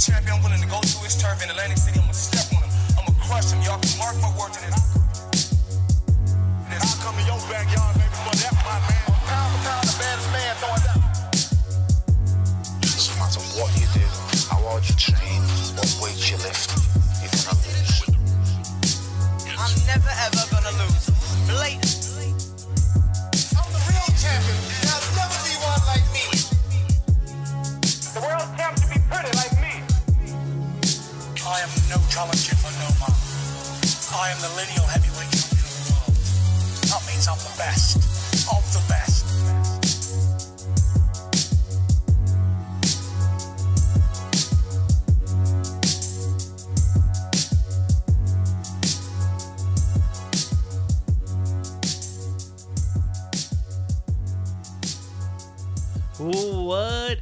champion willing to go to his turf in Atlantic City. I'ma step on him. I'ma crush him. Y'all can mark my words in this. I'll come to your backyard, baby, for that, my man. Pound for pound, the baddest man throwing down. No matter what you do, how hard you train, what weight you lift, you're gonna lose. I'm never ever gonna lose. Blatant. I'm the real champion. No challenger for no. I am the lineal heavyweight champion of the world. That means I'm the best of the best.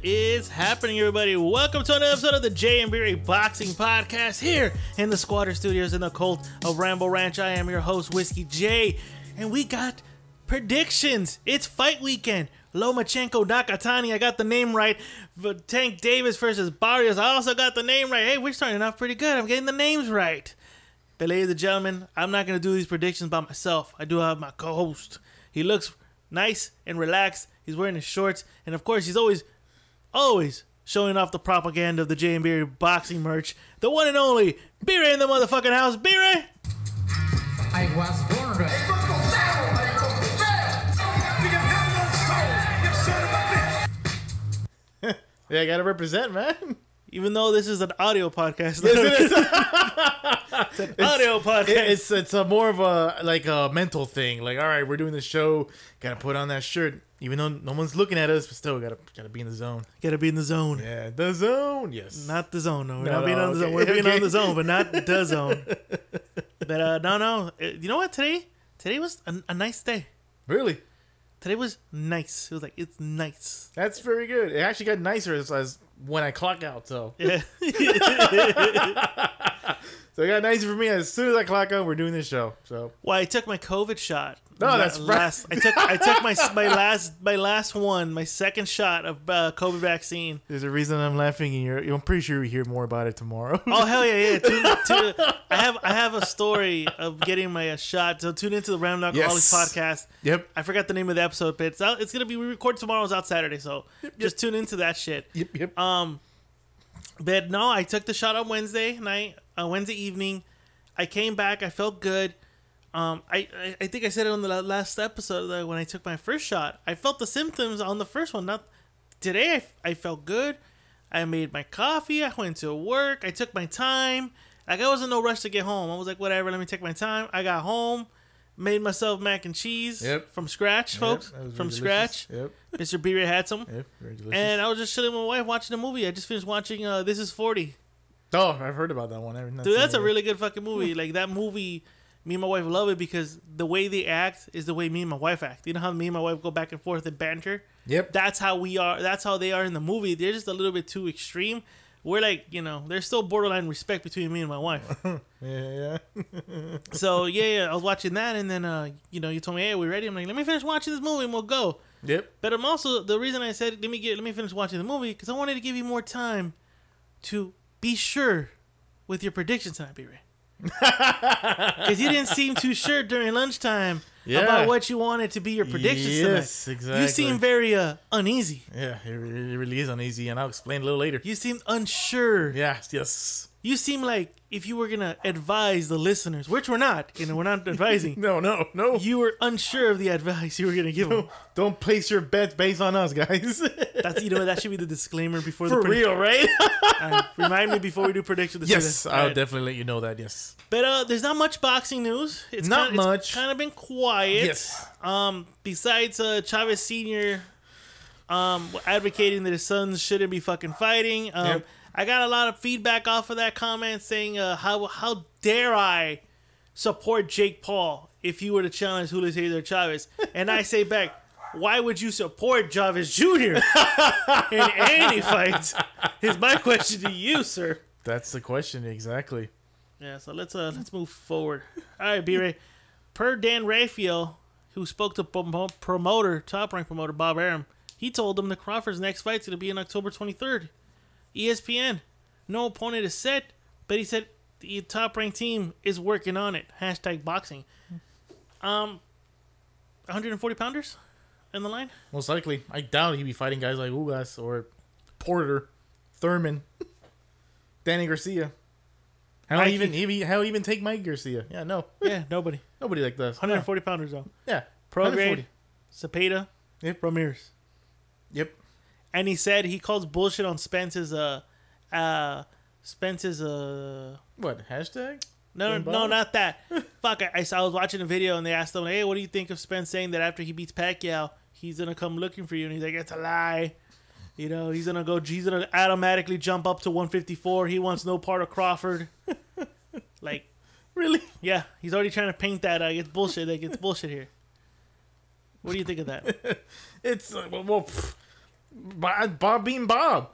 Is happening, everybody? Welcome to another episode of the J and B Boxing Podcast here in the Squatter Studios in the cult of Rambo Ranch. I am your host, Whiskey J, and we got predictions. It's fight weekend. Lomachenko Nakatani, I got the name right. Tank Davis versus Barrios, I also got the name right. Hey, we're starting off pretty good. I'm getting the names right. But ladies and gentlemen, I'm not gonna do these predictions by myself. I do have my co-host. He looks nice and relaxed. He's wearing his shorts, and of course, he's always, always showing off the propaganda of the J and B boxing merch. The one and only B-Ray in the motherfucking house. B-Ray. I was born ready. Yeah, I gotta represent, man. Even though this is an audio podcast, Yes, it is. it's an audio podcast. It's it's a more of a like a mental thing. Like, all right, we're doing the show. Gotta put on that shirt, even though no one's looking at us, but still gotta gotta be in the zone. Gotta be in the zone. Yeah, the zone. Yes. Not the zone, no. We're No, not being on the zone. We're being okay. on the zone, but not the zone. but uh, no, no. Uh, You know what? Today, today was a, a nice day. really. Today was nice. It was like it's nice. That's very good. It actually got nicer as, as when I clock out. So Yeah. so it got nicer for me as soon as I clock on, We're doing this show. So well, I took my COVID shot. No, that's right. last. I took I took my my last my last one, my second shot of uh, COVID vaccine. there's a reason I'm laughing, and you're, I'm pretty sure you hear more about it tomorrow. Oh hell yeah, yeah! Tune, tune, I have I have a story of getting my uh, shot. So tune into the Random Alcoholics Yes. podcast. yep. I forgot the name of the episode, but it's out. It's gonna be we record tomorrow's out Saturday, so just tune into that shit. Yep. Yep. Um, but no, I took the shot on Wednesday night, uh, Wednesday evening. I came back. I felt good. Um, I, I I think I said it on the last episode that when I took my first shot, I felt the symptoms on the first one. Not today. I, I felt good. I made my coffee. I went to work. I took my time. Like I was in no rush to get home. I was like, whatever. Let me take my time. I got home, made myself mac and cheese Yep. from scratch, folks. Yep, from scratch. Yep. Mr. B Ray had some. Yep. Very delicious. And I was just chilling with my wife watching a movie. I just finished watching uh, This Is 40. oh, I've heard about that one. Dude, that's a really good fucking movie. Like that movie, me and my wife love it because the way they act is the way me and my wife act. You know how me and my wife go back and forth and banter? Yep. That's how we are. That's how they are in the movie. They're just a little bit too extreme. We're like, you know, there's still borderline respect between me and my wife. Yeah. Yeah. so yeah, yeah, I was watching that, and then uh, you know, you told me, hey, we ready? I'm like, let me finish watching this movie and we'll go. Yep. But I'm also the reason I said let me get let me finish watching the movie because I wanted to give you more time to be sure with your predictions tonight, B Ray. Because you didn't seem too sure during lunchtime Yeah. about what you wanted to be your predictions Yes, tonight. exactly. You seem very uh, uneasy. Yeah. It really, it really is uneasy, and I'll explain a little later. You seem unsure. Yes. Yes. You seem like if you were gonna advise the listeners, which we're not. You know, we're not advising. No. No. No. You were unsure of the advice you were gonna give them. Don't place your bets based on us, guys. That's you know that should be the disclaimer before For the real, right? Alright, remind me before we do predictions. yes. I'll Alright. definitely let you know that. Yes. But uh, there's not much boxing news. It's Not kinda, much. It's kind of been quiet. Yes. Um, besides uh, Chavez Senior, um, advocating that his sons shouldn't be fucking fighting. Um, Yep. I got a lot of feedback off of that comment saying, uh, how how dare I support Jake Paul if you were to challenge Julio Cesar Chavez? And I say back. Why would you support Chavez Jr. in any fight? Is my question to you, sir. That's the question exactly. Yeah, so let's uh let's move forward. All right, B-Ray. Per Dan Rafael, who spoke to promoter, top rank promoter Bob Arum, he told him the Crawford's next fight's going to be on October 23rd. ESPN. No opponent is set, but he said the top ranked team is working on it. Hashtag boxing. Um, 140 pounders in the line. Most likely. I doubt he'd be fighting guys like Ugas or Porter, Thurman, Danny Garcia. How even he how even take Mike Garcia? Yeah, no. Yeah, nobody. Nobody like this. 140 pounders though. Yeah. Pro 140. grade, Cepeda, Yep. Ramirez. Yep. And he said he calls bullshit on Spence's uh uh Spence's uh What? Hashtag? no Going no not that. Fuck I, I saw- I was watching a video and they asked him hey what do you think of Spence saying that after he beats Pacquiao he's gonna come looking for you? And he's like it's a lie. You know he's gonna go he's gonna automatically jump up to 154 he wants no part of Crawford. Like Really? yeah he's already trying to paint that like it's bullshit. Like it's bullshit here. What do you think of that? It's uh, well, well pff, Bob, Bob being Bob,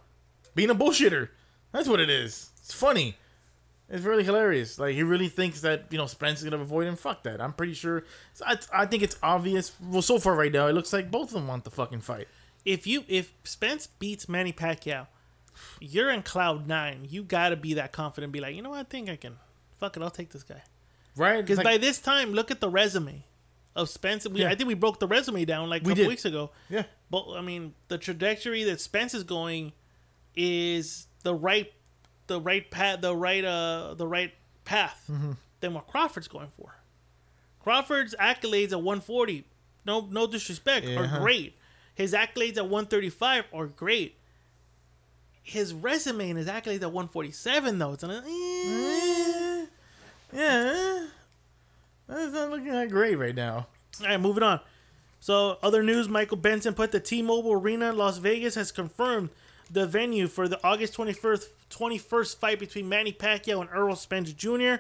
being a bullshitter. That's what it is. It's funny. It's really hilarious. Like he really thinks that you know Spence is gonna avoid him. Fuck that. I'm pretty sure. I, I think it's obvious. Well, so far right now, it looks like both of them want the fucking fight. if you if Spence beats Manny Pacquiao, you're in cloud nine. You gotta be that confident. Be like, you know what? I think I can. Fuck it, I'll take this guy. Right? Because It's by this time, look at the resume of Spence. We, Yeah. I think we broke the resume down like a couple weeks ago. yeah, But I mean, the trajectory that Spence is going is the right, the right path, the right, uh, the right path Mm-hmm. than what Crawford's going for. Crawford's accolades at 140, no, no disrespect, Yeah. are great. His accolades at 135 are great. His resume and his accolades at 147 though, it's an, eh. yeah. That's not looking that great right now. All right, moving on. So, other news: Michael Benson put the T-Mobile Arena, in Las Vegas, has confirmed the venue for the August twenty first, twenty first fight between Manny Pacquiao and Errol Spence Jr.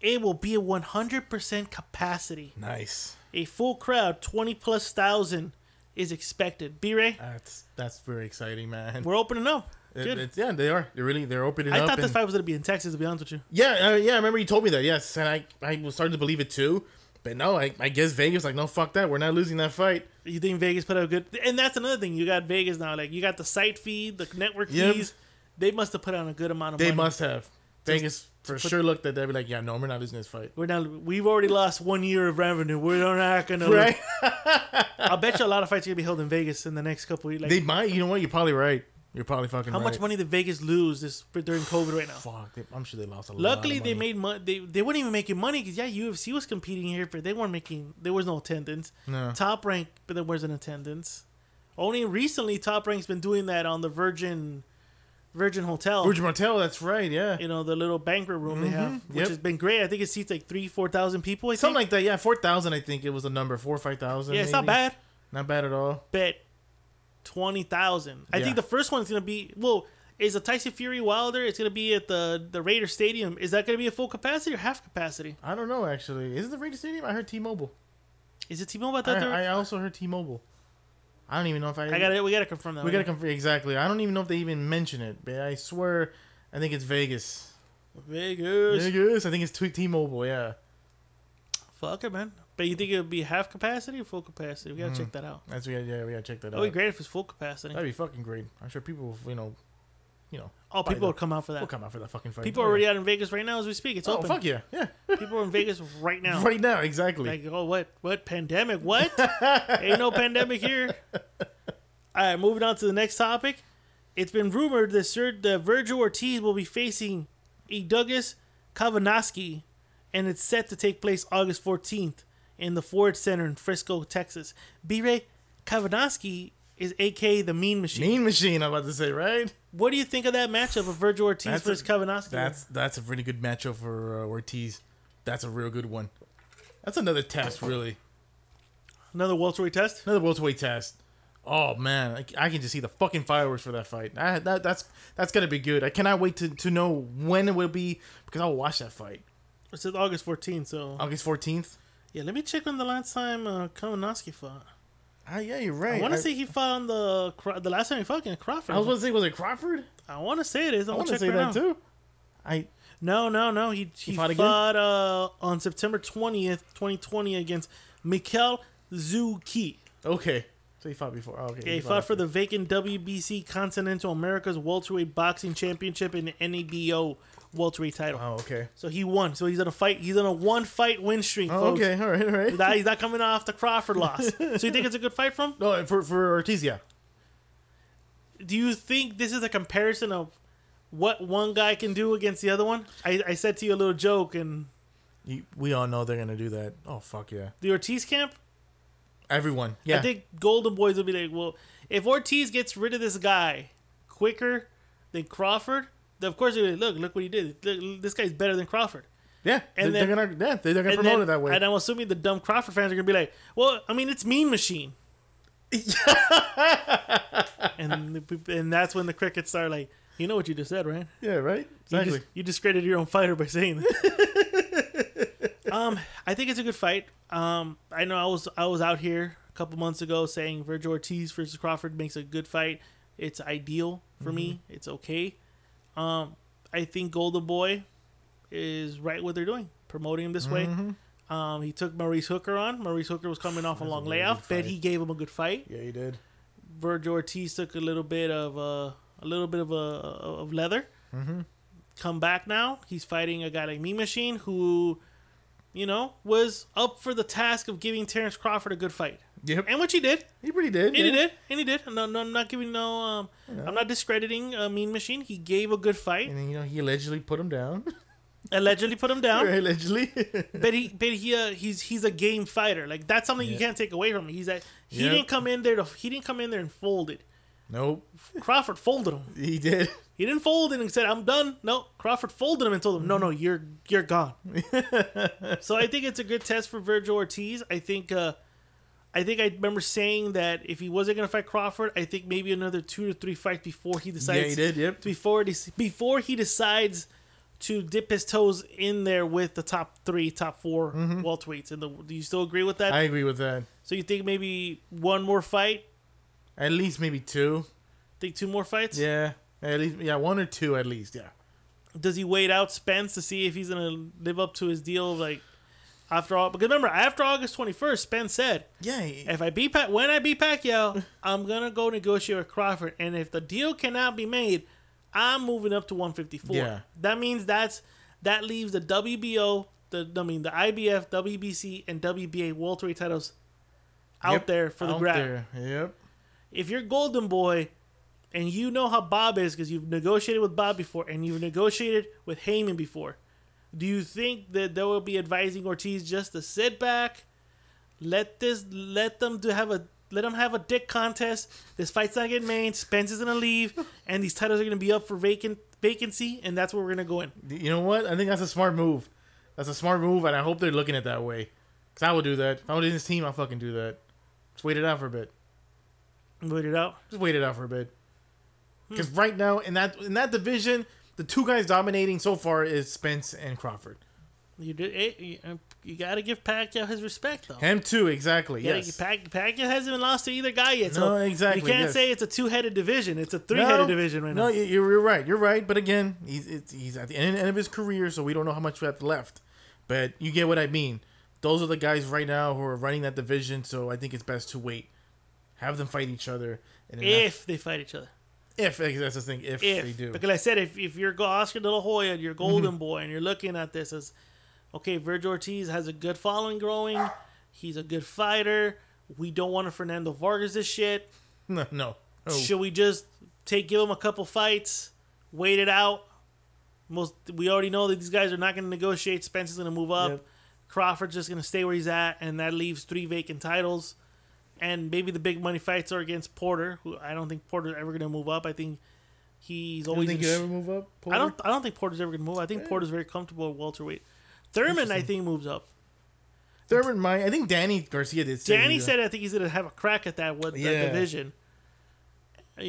It will be a one hundred percent capacity, Nice. a full crowd, twenty plus thousand is expected. B-Ray, That's that's very exciting, man. we're opening up. It- it's- yeah, they are. They're really they're opening I up. thought this fight was gonna be in Texas. To be honest with you, Yeah, uh, yeah. I remember you told me that. Yes, and I I was starting to believe it too. But no, I, I guess Vegas like no fuck that. We're not losing that fight. you think Vegas put out good? And that's another thing. You got Vegas now. Like you got the site fee, the network Yep. fees. They must have put on a good amount of They money. must have. Vegas for sure looked at that. They'd be like, yeah, no, we're not losing this fight. We're not. We've already lost one year of revenue. We're not gonna. Right? I'll bet you a lot of fights are gonna be held in Vegas in the next couple. Of, like, they might. You know what? You're probably right. You're probably fucking. how right. much money did Vegas lose this during COVID right now? Fuck. They, I'm sure they lost a lot. Luckily, they made money. They they weren't even making money because yeah, UFC was competing here, but they weren't making. There was no attendance. No. Top rank, but there wasn't attendance. Only recently, Top Rank's been doing that on the Virgin, Virgin Hotel. Virgin Martel. That's right. Yeah. you know the little banquet room they have, which Mm-hmm. Yep. has been great. I think it seats like three, four thousand people. I think. Something like that. Yeah, four thousand. I think it was the number. Four or five thousand. yeah, it's not bad. Not bad at all. bet twenty thousand. I Yeah. think the first one's gonna be well. Is a Tyson Fury Wilder? It's gonna be at the the Raider Stadium. Is that gonna be a full capacity or half capacity? I don't know. Actually, is it the Raider Stadium? I heard T-Mobile. Is it T-Mobile? I thought I, I also heard T-Mobile. I don't even know if I. I got to We gotta confirm that. We gotta confirm exactly. I don't even know if they even mention it, but I swear, I think it's Vegas. Vegas. Vegas. I think it's T- T-Mobile. Yeah, Fuck it, man. But you think it would be half capacity or full capacity? We gotta Mm-hmm. check that out. that's we gotta, yeah we gotta check that would out. be great if it's full capacity. That'd be fucking great. I'm sure people, you know, you know, Oh, people the- would come out for that. We'll come out for that fucking fight. People are Oh, already out in Vegas right now as we speak. It's Oh open. fuck yeah, yeah. People are in Vegas right now. right now, exactly. Like, oh, what? What pandemic? What? Ain't no pandemic here. All right, moving on to the next topic. It's been rumored that Sir that Virgil Ortiz will be facing Douglas Kavaliauskas, and it's set to take place August 14th in the Ford Center in Frisco, Texas. B-Ray Kavaliauskas is AK the Mean Machine. mean Machine. I'm about to say right. What do you think of that matchup of Virgil Ortiz That's versus a- That's that's a really good matchup for uh, Ortiz. That's a real good one. That's another test, really. another welterweight test. Another welterweight test. Oh man, I, I can just see the fucking fireworks for that fight. I, that that's that's gonna be good. I cannot wait to, to know when it will be because I'll watch that fight. It says August 14th, so August fourteenth. Yeah. Let me check on the last time uh, Kavaliauskas fought. Ah, yeah, you're right. I want to say he fought on the the last time he fought against Crawford. I was going to say, was it Crawford? I want to say it is. I want check say right that now. too. I No, no, no. He he, fought fought, uh, on September 20th, 2020 against Mikhail Zuki. okay. So he fought before. Oh, okay. Yeah, he fought for the vacant WBC Continental America's Welterweight Boxing Championship and NABO Welterweight title. Oh, okay. So he won. So he's on a fight. He's on a one fight win streak. Oh, folks. okay. All right. All right. He's not, he's not coming off the Crawford loss. so you think it's a good fight from? No, for for Ortiz, yeah. Do you think this is a comparison of what one guy can do against the other one? I, I said to you a little joke, and You, we all know they're gonna do that. Oh fuck yeah. the Ortiz camp. Everyone. Yeah. I think Golden Boys will be like, well, if Ortiz gets rid of this guy quicker than Crawford, of course they're like, look, look what he did. Look, this guy's better than Crawford. yeah. and they're, then- they're gonna yeah they're gonna promote then, it that way. and I'm assuming the dumb Crawford fans are gonna be like, well, I mean, it's Mean Machine. and and that's when the crickets start like, you know what you just said, right? yeah. Right. You, Exactly. you discredited your own fighter by saying that. um, I think it's a good fight. Um, I know I was I was out here a couple months ago saying Virgil Ortiz versus Crawford makes a good fight. It's ideal for me. It's okay. Um, I think Golden Boy is right what they're doing, promoting him this way. Um, he took Maurice Hooker on. Maurice Hooker was coming off a long really layoff. Bet he gave him a good fight. yeah, he did. Virgil Ortiz took a little bit of uh, a little bit of a of leather. Mm-hmm. Come back now. He's fighting a guy like Me Machine, who, you know, was up for the task of giving Terrence Crawford a good fight, Yep. and which he did. he pretty did. And yeah. he did, and he did. No, no, I'm not giving no. Um, I'm not discrediting uh, Mean Machine. He gave a good fight. And then you know he allegedly put him down. Allegedly put him down, allegedly. but he, but he, uh, he's he's a game fighter. Like that's something you can't take away from him. He's that he Yep. didn't come in there to he didn't come in there and fold it. Nope. Crawford folded him. He did. He didn't fold and said, "I'm done." No, Crawford folded him and told him, "No, no, you're you're gone." so I think it's a good test for Virgil Ortiz. I think, uh, I think I remember saying that if he wasn't going to fight Crawford, I think maybe another two to three fights before he decides. Yeah, he did. Yep. Before he, before he decides to dip his toes in there with the top three, top 4 welterweights. And the, do you still agree with that? I agree with that. so you think maybe one more fight? At least maybe two. Think two more fights? Yeah. At least yeah, one or two at least. Yeah. does he wait out Spence to see if he's gonna live up to his deal? Like after all, because remember after August twenty first, Spence said, Yeah. he- "If I beat Pac, when I beat Pacquiao, I'm gonna go negotiate with Crawford, and if the deal cannot be made, I'm moving up to one fifty four. Yeah. That means that's that leaves the WBO, the I mean the IBF, WBC, and WBA welterweight titles out Yep, there for the grab. there. Yep. If you're Golden Boy and you know how Bob is because you've negotiated with Bob before and you've negotiated with Haymon before, do you think that they will be advising Ortiz just to sit back, let this, let them do have a, let them have a dick contest. This fight's not getting made. Spence is gonna leave, and these titles are gonna be up for vacant vacancy, and that's where we're gonna go in. You know what? I think that's a smart move. That's a smart move, and I hope they're looking at it that way. Cause I would do that. If I was in his team, I'll fucking do that. Just wait it out for a bit. Wait it out. Just wait it out for a bit. Because right now in that in that division, the two guys dominating so far is Spence and Crawford. You do. eh, You, uh, you gotta give Pacquiao his respect, though. Him too, exactly. Yeah, Yes. Pac, Pacquiao hasn't been lost to either guy yet. So No, exactly, You can't yes. say it's a two-headed division. It's a three-headed No, division right no, now. you- you're, you're right. You're right. But again, he's he's at the end, end of his career, so we don't know how much we have left. But you get what I mean. Those are the guys right now who are running that division. So I think it's best to wait, have them fight each other, and if they fight each other. if that's the thing, if, If they do, Mm-hmm. because I said if if you're Oscar De La Hoya, you're Golden Boy, and you're looking at this as okay, Virgil Ortiz has a good following growing. He's a good fighter. We don't want to Fernando Vargas this shit. no, no, no. Should we just take give him a couple fights, wait it out? Most we already know that these guys are not going to negotiate. Spence is going to move up. Yep. Crawford's just going to stay where he's at, and that leaves three vacant titles. And maybe the big money fights are against Porter, who I don't think Porter's ever going to move up. I think he's You always. think in sh- ever move up? I don't. I don't think Porter's ever going to move. I think Porter's very comfortable at welterweight. Thurman, I think, moves up. Thurman might. I think Danny Garcia did. say Danny said I think he's going to have a crack at that, with Yeah. division.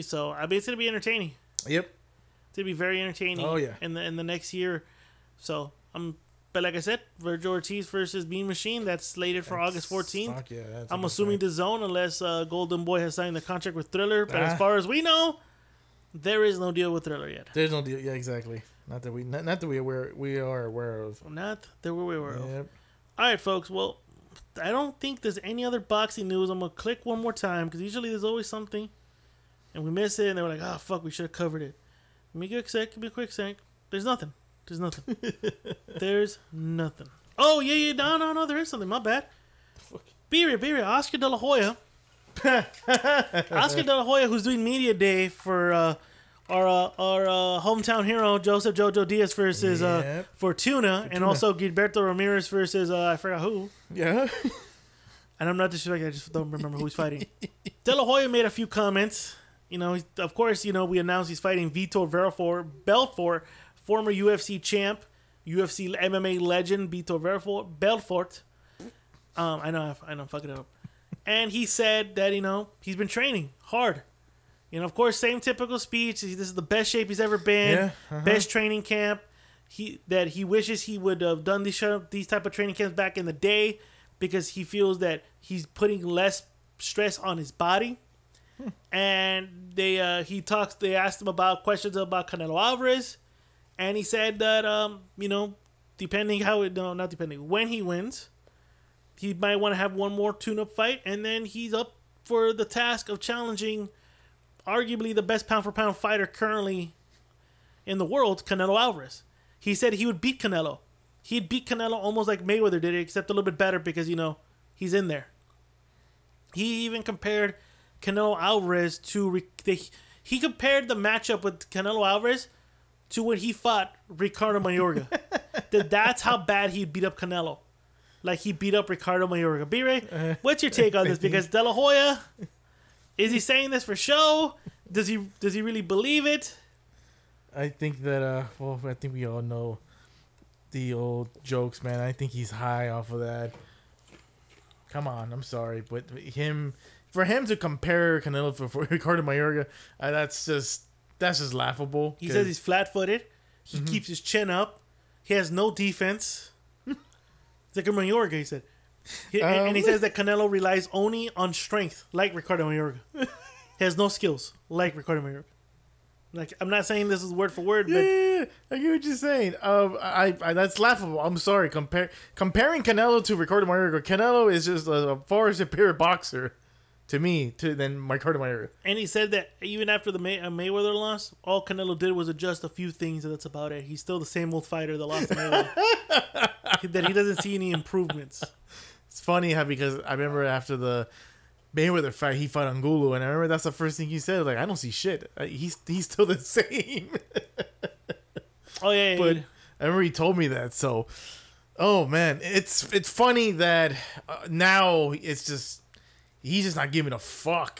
So I mean, it's going to be entertaining. "Yep, it's going to be very entertaining. Oh, yeah. in the in the next year. So I'm, but like I said, Virgil Ortiz versus Mean Machine that's slated for August 14th. Fuck yeah, I'm assuming the zone unless uh, Golden Boy has signed the contract with Thriller. But Ah. as far as we know, there is no deal with Thriller yet. There's no deal. Yeah, exactly. Not that we, not, not that we aware, we are aware of. Not that we're aware of. All right, folks. Well, I don't think there's any other boxing news. I'm gonna click one more time because usually there's always something, and we miss it, and they were like, "Oh fuck, we should have covered it." Give me get a quick sec. Give me a quick sec. There's nothing. There's nothing. there's nothing. Oh yeah, yeah. No, no, no. There is something. My bad. Beer, beer. Oscar De La Hoya. Oscar De La Hoya, who's doing media day for uh, our uh, our uh, hometown hero Joseph Jojo Diaz versus uh, Yep. Fortuna, and also Gilberto Ramirez versus uh, I forgot who. Yeah. And I'm not disrespecting. I just don't remember who he's fighting. De La Hoya made a few comments. You know, he's, of course, you know we announced he's fighting Vitor Belfort, Belfort, former UFC champ, UFC MMA legend Vitor Belfort. Belfort. Um, I know, I know, I'm fucking it up. And he said that you know he's been training hard. You know, of course, same typical speech. This is the best shape he's ever been. Yeah, uh-huh. Best training camp. He that he wishes he would have done these these type of training camps back in the day because he feels that he's putting less stress on his body. And they uh, he talks. They asked him about questions about Canelo Alvarez, and he said that um you know depending how it no not depending when he wins, he might want to have one more tune-up fight, and then he's up for the task of challenging arguably the best pound for pound fighter currently in the world, Canelo Alvarez. He said he would beat Canelo. He'd beat Canelo almost like Mayweather did except a little bit better because you know he's in there. He even compared Canelo Alvarez to he compared the matchup with Canelo Alvarez to when he fought Ricardo Mayorga. that that's how bad he beat up Canelo. Like he beat up Ricardo Mayorga. B-Ray, what's your take on this? Because De La Hoya, is he saying this for show? Does he does he really believe it? I think that uh well I think we all know the old jokes, man. I think he's high off of that. Come on, I'm sorry, but him for him to compare Canelo for, for Ricardo Mayorga, uh, that's just that's just laughable. He says he's flat footed. He keeps his chin up. He has no defense. it's like a Mayorga, he said. He- and- and he Um. says that Canelo relies only on strength, like Ricardo Mayorga. he has no skills, like Ricardo Mayorga. Like I'm not saying this is word for word, but yeah, I get what you're saying. Um, I, I that's laughable. I'm sorry. Compare comparing Canelo to Ricardo Mayorga. Canelo is just a, a far superior boxer to me to than Ricardo Mayorga. and he said that even after the May- uh, Mayweather loss, all Canelo did was adjust a few things, and that's about it. He's still the same old fighter that lost to Mayweather. that he doesn't see any improvements. It's funny how because I remember after the Mayweather fight, he fought Angulo, and I remember that's the first thing he said. Like, I don't see shit. Uh, He's he's still the same. Oh yeah, yeah, but yeah. I remember he told me that. So, oh man, it's it's funny that uh, now it's just he's just not giving a fuck.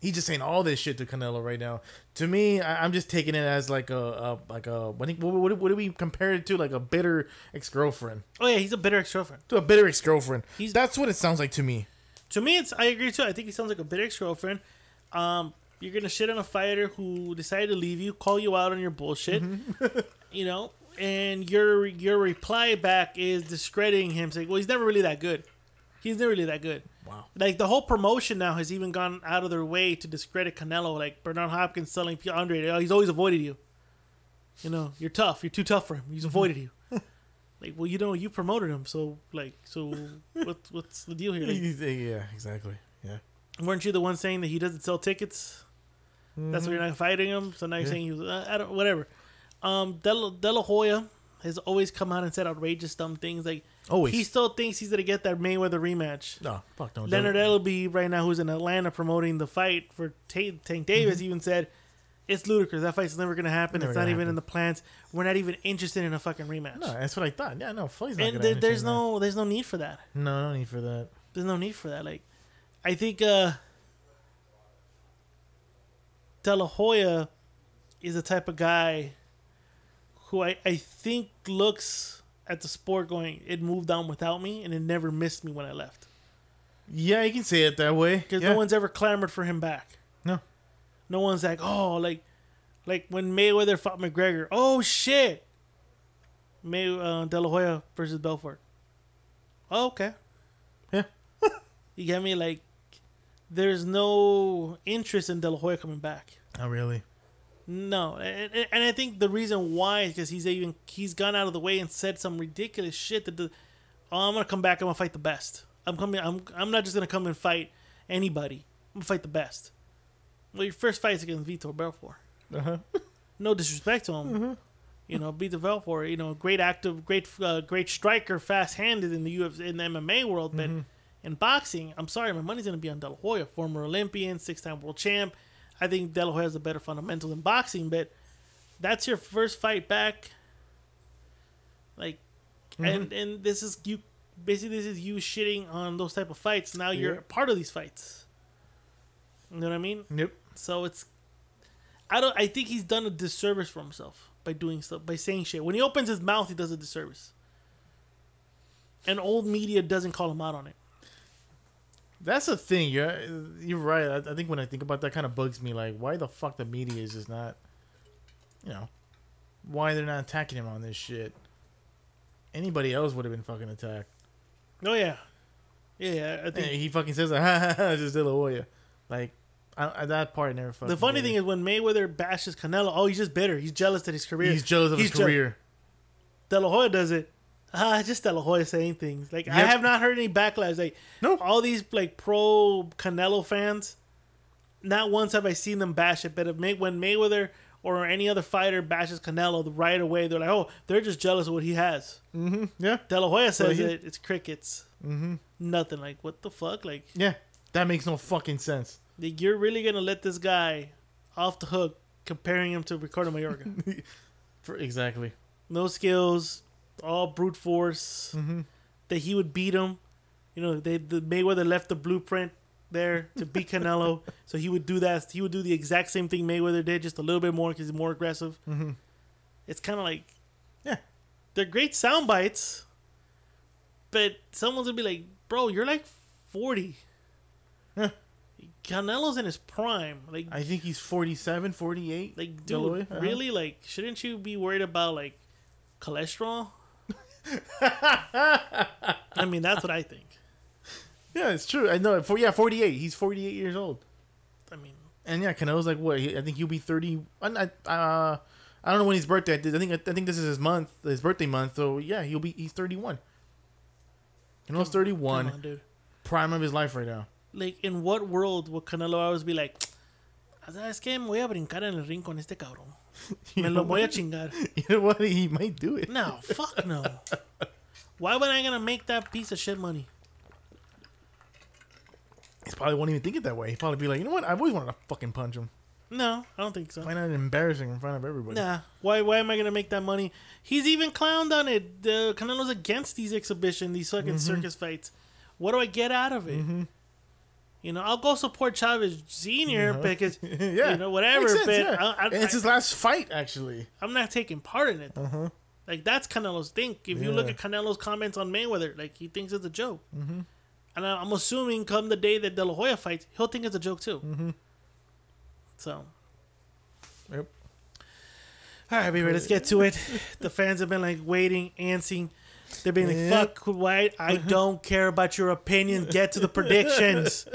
He's just saying all this shit to Canelo right now. To me, I, I'm just taking it as like a, a like a what, do- what, what, do we compare it to? Like a bitter ex girlfriend. oh yeah, he's a bitter ex-girlfriend. To a bitter ex girlfriend. He's- That's what it sounds like to me. To me, it's I agree too. I think he sounds like a bitter ex-girlfriend. Um, you're gonna shit on a fighter who decided to leave you, call you out on your bullshit, you know, and your your reply back is discrediting him, saying, "Well, he's never really that good. He's never really that good." Wow. Like the whole promotion now has even gone out of their way to discredit Canelo. Like Bernard Hopkins telling Andre, oh, he's always avoided you. You know, you're tough. You're too tough for him. He's avoided you. like, well, you know, you promoted him, so like, so what, what's the deal here? Like, yeah, exactly. Yeah. weren't you the one saying that he doesn't sell tickets? That's why you're not fighting him. So now you're saying he was, uh, I don't, whatever. Um, De La, De La Hoya has always come out and said outrageous dumb things. Like Always. he still thinks he's gonna get that Mayweather rematch. No, fuck no. Leonard. Ellerbe right now, who's in Atlanta promoting the fight for Ta Tank Davis, even said it's ludicrous. That fight's never gonna happen. Never it's not gonna even happen. in the plans. We're not even interested in a fucking rematch. No, that's what I thought. Yeah, no, Floyd's not and there, there's no there's no need for that. no, no need for that. There's no need for that. Like, I think uh, De La Hoya is the type of guy who I, I think looks at the sport going, it moved on without me and it never missed me when I left. Yeah, you can say it that way. Because yeah. no one's ever clamored for him back. no. No one's like, oh, like, like when Mayweather fought McGregor. Oh shit, May uh, De La Hoya versus Belfort. Oh, okay. Yeah. You get me? Like, there's no interest in De La Hoya coming back. Not really. No, and, and- I think the reason why is because he's even he's gone out of the way and said some ridiculous shit that the oh, I'm gonna come back. I'm gonna fight the best. I'm coming. I'm. I'm not just gonna come and fight anybody. I'm gonna fight the best. Well, your first fight is against Vitor Belfort. Uh-huh. No disrespect to him. You know, Vitor Belfort. You know, great active, great, uh, great striker, fast-handed in the UFC in the MMA world, but in boxing, I'm sorry, my money's gonna be on De La Hoya, former Olympian, six-time world champ. I think De La Hoya has a better fundamental in boxing, but that's your first fight back. Like, mm-hmm. and and this is you. Basically, this is you shitting on those type of fights. Now you're Yeah. part of these fights. You know what I mean? Yep. So it's, I don't. I think he's done a disservice for himself by doing stuff by saying shit. When he opens his mouth, he does a disservice. And old media doesn't call him out on it. That's the thing. You're you're right. I, I think when I think about that, kind of bugs me. Like, why the fuck the media is just not, you know, why they're not attacking him on this shit. Anybody else would have been fucking attacked. Oh yeah, yeah. yeah I And think he fucking says, like, ha ha ha, just De La Hoya. Like, I, I, that part never fucking. the funny thing it. is when Mayweather bashes Canelo, oh, he's just bitter. He's jealous that his career. he's jealous of his je- career. De La Hoya does it. Ah, just De La Hoya saying things. Like I have not heard any backlash. Like No. all these like pro Canelo fans. Not once have I seen them bash it, but if May, when Mayweather or any other fighter bashes Canelo right away, they're like, oh, they're just jealous of what he has. yeah, De La Hoya says he- it. It's crickets. Mm-hmm. Nothing. Like what the fuck? Like, yeah. That makes no fucking sense. like, you're really gonna let this guy off the hook, comparing him to Ricardo Mayorga? For exactly. no skills, all brute force. Mm-hmm. That he would beat him. You know, they the Mayweather left the blueprint there to beat Canelo, so he would do that. He would do the exact same thing Mayweather did, just a little bit more because he's more aggressive. Mm-hmm. It's kind of like, Yeah. they're great sound bites, but someone's gonna be like, "Bro, you're like 40. Yeah. Canelo's in his prime. Like, I think he's 47, 48. like, dude, uh-huh. really? Like, shouldn't you be worried about like cholesterol? I mean, that's what I think. Yeah, it's true. I know. For yeah, 48. He's 48 years old. I mean, And yeah, Canelo's like what? He, I think he'll be 30. I, I- uh, I don't know when his birthday. I think I think this is his month, his birthday month. So yeah, he'll be he's 31. Canelo's 31, come on, dude. prime of his life right now. Like, in what world would Canelo always be like, ¿sabes qué? Me voy a brincar en el ring con este cabrón. You Me know lo voy a what? chingar. You know what? He might do it. No, fuck no. Why would I gonna make that piece of shit money? He probably won't even think it that way. He'd probably be like, you know what? I've always wanted to fucking punch him. No, I don't think so. Why not embarrassing in front of everybody? Nah, why? Why am I gonna make that money? He's even clowned on it. The Canelo's against these exhibition, these fucking Mm-hmm. circus fights. What do I get out of it? You know, I'll go support Chavez Senior because yeah, you know whatever. Sense, but yeah. I, I, and it's his last fight, actually. I'm not taking part in it. though. Like that's Canelo's thing. If you look Uh-huh. At Canelo's comments on Mayweather, like he thinks it's a joke. Mm-hmm. And I- I'm assuming come the day that De La Hoya fights, he'll think it's a joke too. Mm-hmm. So, Yep. all right, baby, let's get to it. The fans have been like waiting, antsing. They've been like, "Fuck White, I don't care about your opinion. Get to the predictions."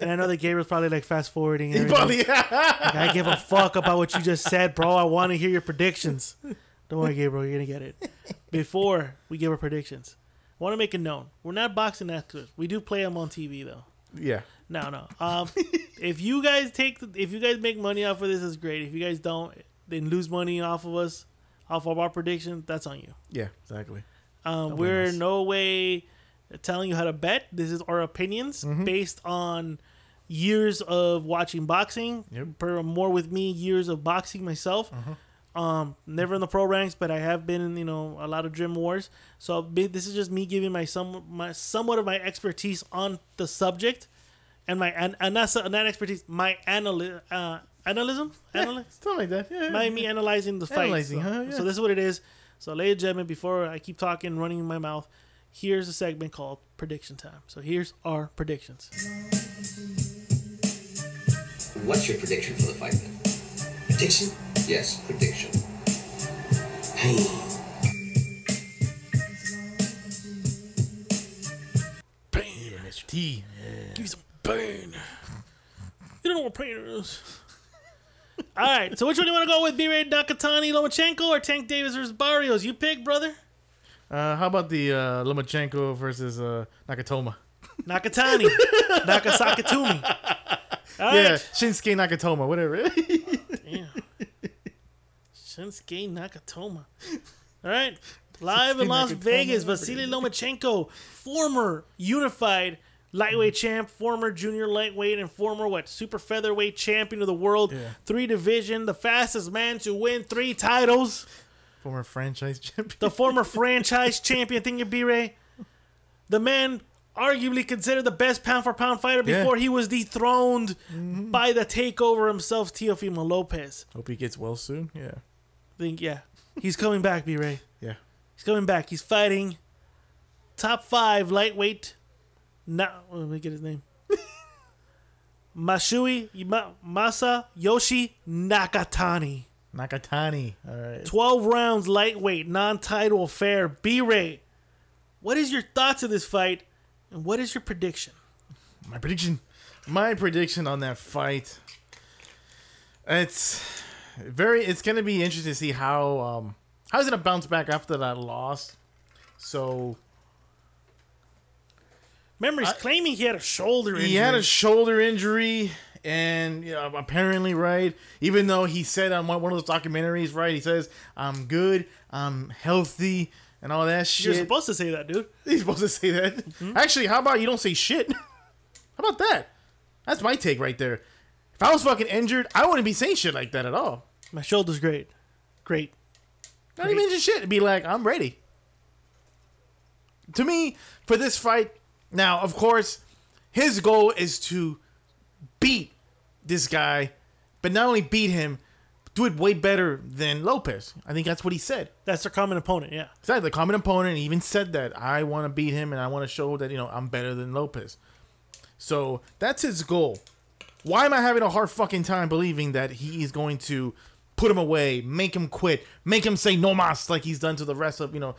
and I know that Gabriel's probably like fast forwarding. He probably Like, I give a fuck about what you just said, bro. I want to hear your predictions. Don't worry, Gabriel, you're gonna get it. Before we give our predictions, I want to make it known we're not boxing experts. We do play them on TV though. yeah. No, no. Um, if you guys take, the, if you guys make money off of this, is great. If you guys don't, then lose money off of us, off of our predictions, that's on you. Yeah, exactly. Um, we're in no way telling you how to bet. This is our opinions Mm-hmm. based on years of watching boxing. Yep. Uh-huh. More with me, years of boxing myself. Um, never in the pro ranks, but I have been in you know a lot of gym wars. So this is just me giving my some my somewhat of my expertise on the subject, and my and, and not not expertise, my analy uh, analysm, analy- Something like that. Yeah. by me analyzing the fight. Analyzing, so, huh? Yeah. so this is what it is. So, ladies and gentlemen, before I keep talking, running my mouth, here's a segment called prediction time. So here's our predictions. What's your prediction for the fight then? Prediction? Yes, prediction. Pain. Pain. Mr. T. Give me some pain. You don't know what pain is. All right, so which one do you want to go with? B-Ray Nakatani, Lomachenko, or Tank Davis versus Barrios? You pick, brother. Uh, how about the uh, Lomachenko versus uh, Nakatoma? Nakatani, Nakasakatumi. All Yeah, right. Shinsuke Nakatoma, whatever. Damn. Shinsuke Nakatoma. All right. Live in Las Nakatoma, Vegas, Vasily Lomachenko, former unified lightweight champ, former junior lightweight, and former what super featherweight champion of the world, Yeah. three division, the fastest man to win three titles, Former franchise champion. the former franchise champion, Thingy B-Ray, the man arguably considered the best pound for pound fighter Yeah. before he was dethroned mm-hmm. by the takeover himself, Teofimo Lopez. Hope he gets well soon. Yeah. think yeah, he's coming back. B Ray, Yeah. he's coming back. He's fighting top five lightweight. Now let me get his name. Mashui Ma- Masa Yoshi Nakatani. Nakatani. All right. Twelve rounds lightweight, non-title affair. B rate. what is your thoughts of this fight, and what is your prediction? My prediction. My prediction on that fight. It's very. It's gonna be interesting to see how um how he's gonna bounce back after that loss. So Remember, he's claiming he had a shoulder injury. he had a shoulder injury, and you know, apparently, right. Even though he said on one one of those documentaries, right, he says I'm good, I'm healthy, and all that shit. You're supposed to say that, dude. He's supposed to say that. Mm-hmm. Actually, how about you don't say shit? how about that? That's my take right there. If I was fucking injured, I wouldn't be saying shit like that at all. My shoulder's great, great. Not even just shit. It'd be like, I'm ready. To me, for this fight, now, of course, his goal is to beat this guy, but not only beat him, do it way better than Lopez. I think that's what he said. That's their common opponent. Yeah. Exactly, the common opponent. He even said that I want to beat him and I want to show that you know I'm better than Lopez. So that's his goal. Why am I having a hard fucking time believing that he is going to put him away, make him quit, make him say no mas like he's done to the rest of you know,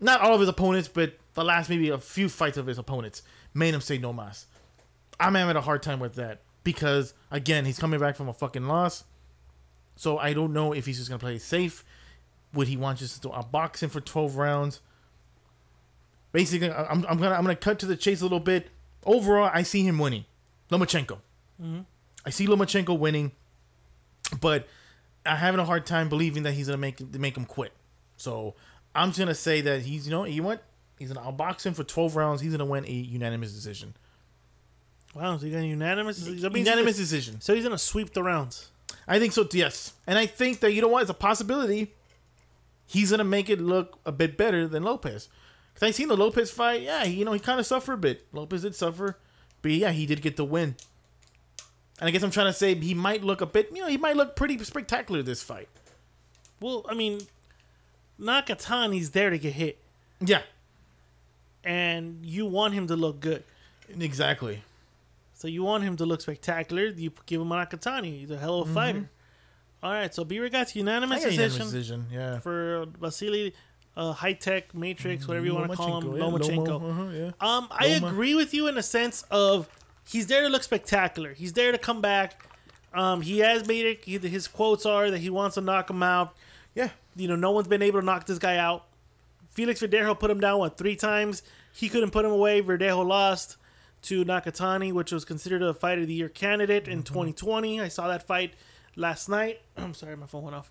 not all of his opponents, but the last maybe a few fights of his opponents made him say no mas. I'm having a hard time with that because again he's coming back from a fucking loss. So I don't know if he's just gonna play safe. Would he want just to box him for twelve rounds? Basically, I'm, I'm gonna I'm gonna cut to the chase a little bit. Overall, I see him winning. Lomachenko. Mm-hmm. I see Lomachenko winning, but I'm having a hard time believing that he's gonna make make him quit. So I'm just gonna say that he's you know you what he's gonna outbox him for 12 rounds. He's gonna win a unanimous decision. Wow. So you got a unanimous. that means he's Unanimous gonna- decision. So he's gonna sweep the rounds. I think so. Yes, and I think that you know what, it's a possibility. He's gonna make it look a bit better than Lopez. Cause I seen the Lopez fight. Yeah, he, you know he kind of suffered a bit. Lopez did suffer, but yeah, he did get the win. And I guess I'm trying to say he might look a bit. You know, he might look pretty spectacular this fight. Well, I mean, Nakatani's there to get hit, Yeah, and you want him to look good. exactly. So you want him to look spectacular. You give him a Nakatani. He's a hell of a fighter. All right. So B got unanimous decision unanimous decision. Yeah. for Vasily, uh, high tech Matrix, whatever you want to call him, Lomachenko, yeah, Lomachenko. Lomo, uh-huh, yeah. Um, I Loma. agree with you in the sense of he's there to look spectacular. He's there to come back. Um, he has made it. He, his quotes are that he wants to knock him out. Yeah. You know, no one's been able to knock this guy out. Felix Verdejo put him down what three times. He couldn't put him away. Verdejo lost to Nakatani, which was considered a fight of the year candidate in 2020. I saw that fight last night. I'm sorry, my phone went off.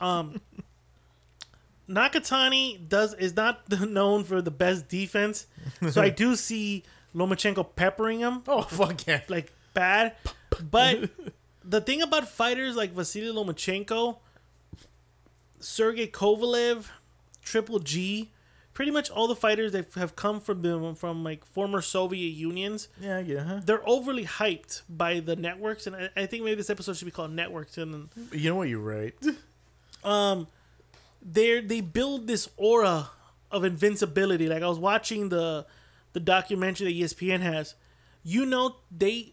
Um, Nakatani does is not known for the best defense, so I do see Lomachenko peppering him Oh fuck yeah. like bad. But the thing about fighters like Vasily Lomachenko, Sergey Kovalev, Triple G, pretty much all the fighters that have come from them from like former Soviet unions, Yeah, yeah. Huh? they're overly hyped by the networks, and I, I think maybe this episode should be called Networks. And You know what? You're right. Um, they they build this aura of invincibility. Like I was watching the the documentary that ESPN has. You know they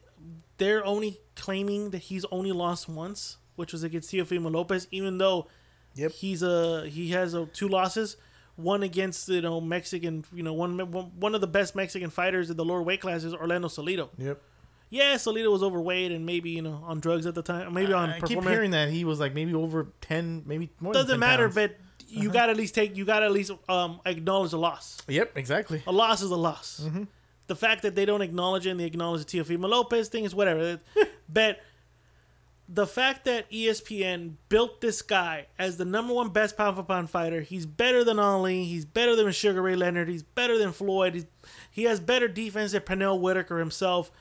they're only claiming that he's only lost once, which was against Teofimo Lopez, even though Yep. he's a he has a, two losses. One against you know Mexican, you know one one of the best Mexican fighters in the lower weight classes, Orlando Salido. Yep. Yeah, Salido was overweight and maybe you know on drugs at the time, maybe on I keep hearing that he was like maybe over ten, maybe more. than doesn't matter, pounds. but you got to at least take you got to at least um acknowledge a loss. Yep, exactly. A loss is a loss. The fact that they don't acknowledge it and they acknowledge the Teofimo Lopez thing is whatever. but the fact that ESPN built this guy as the number one best pound for pound fighter, he's better than Ali, he's better than Sugar Ray Leonard, he's better than Floyd, he's, he has better defense than Pernell Whitaker himself.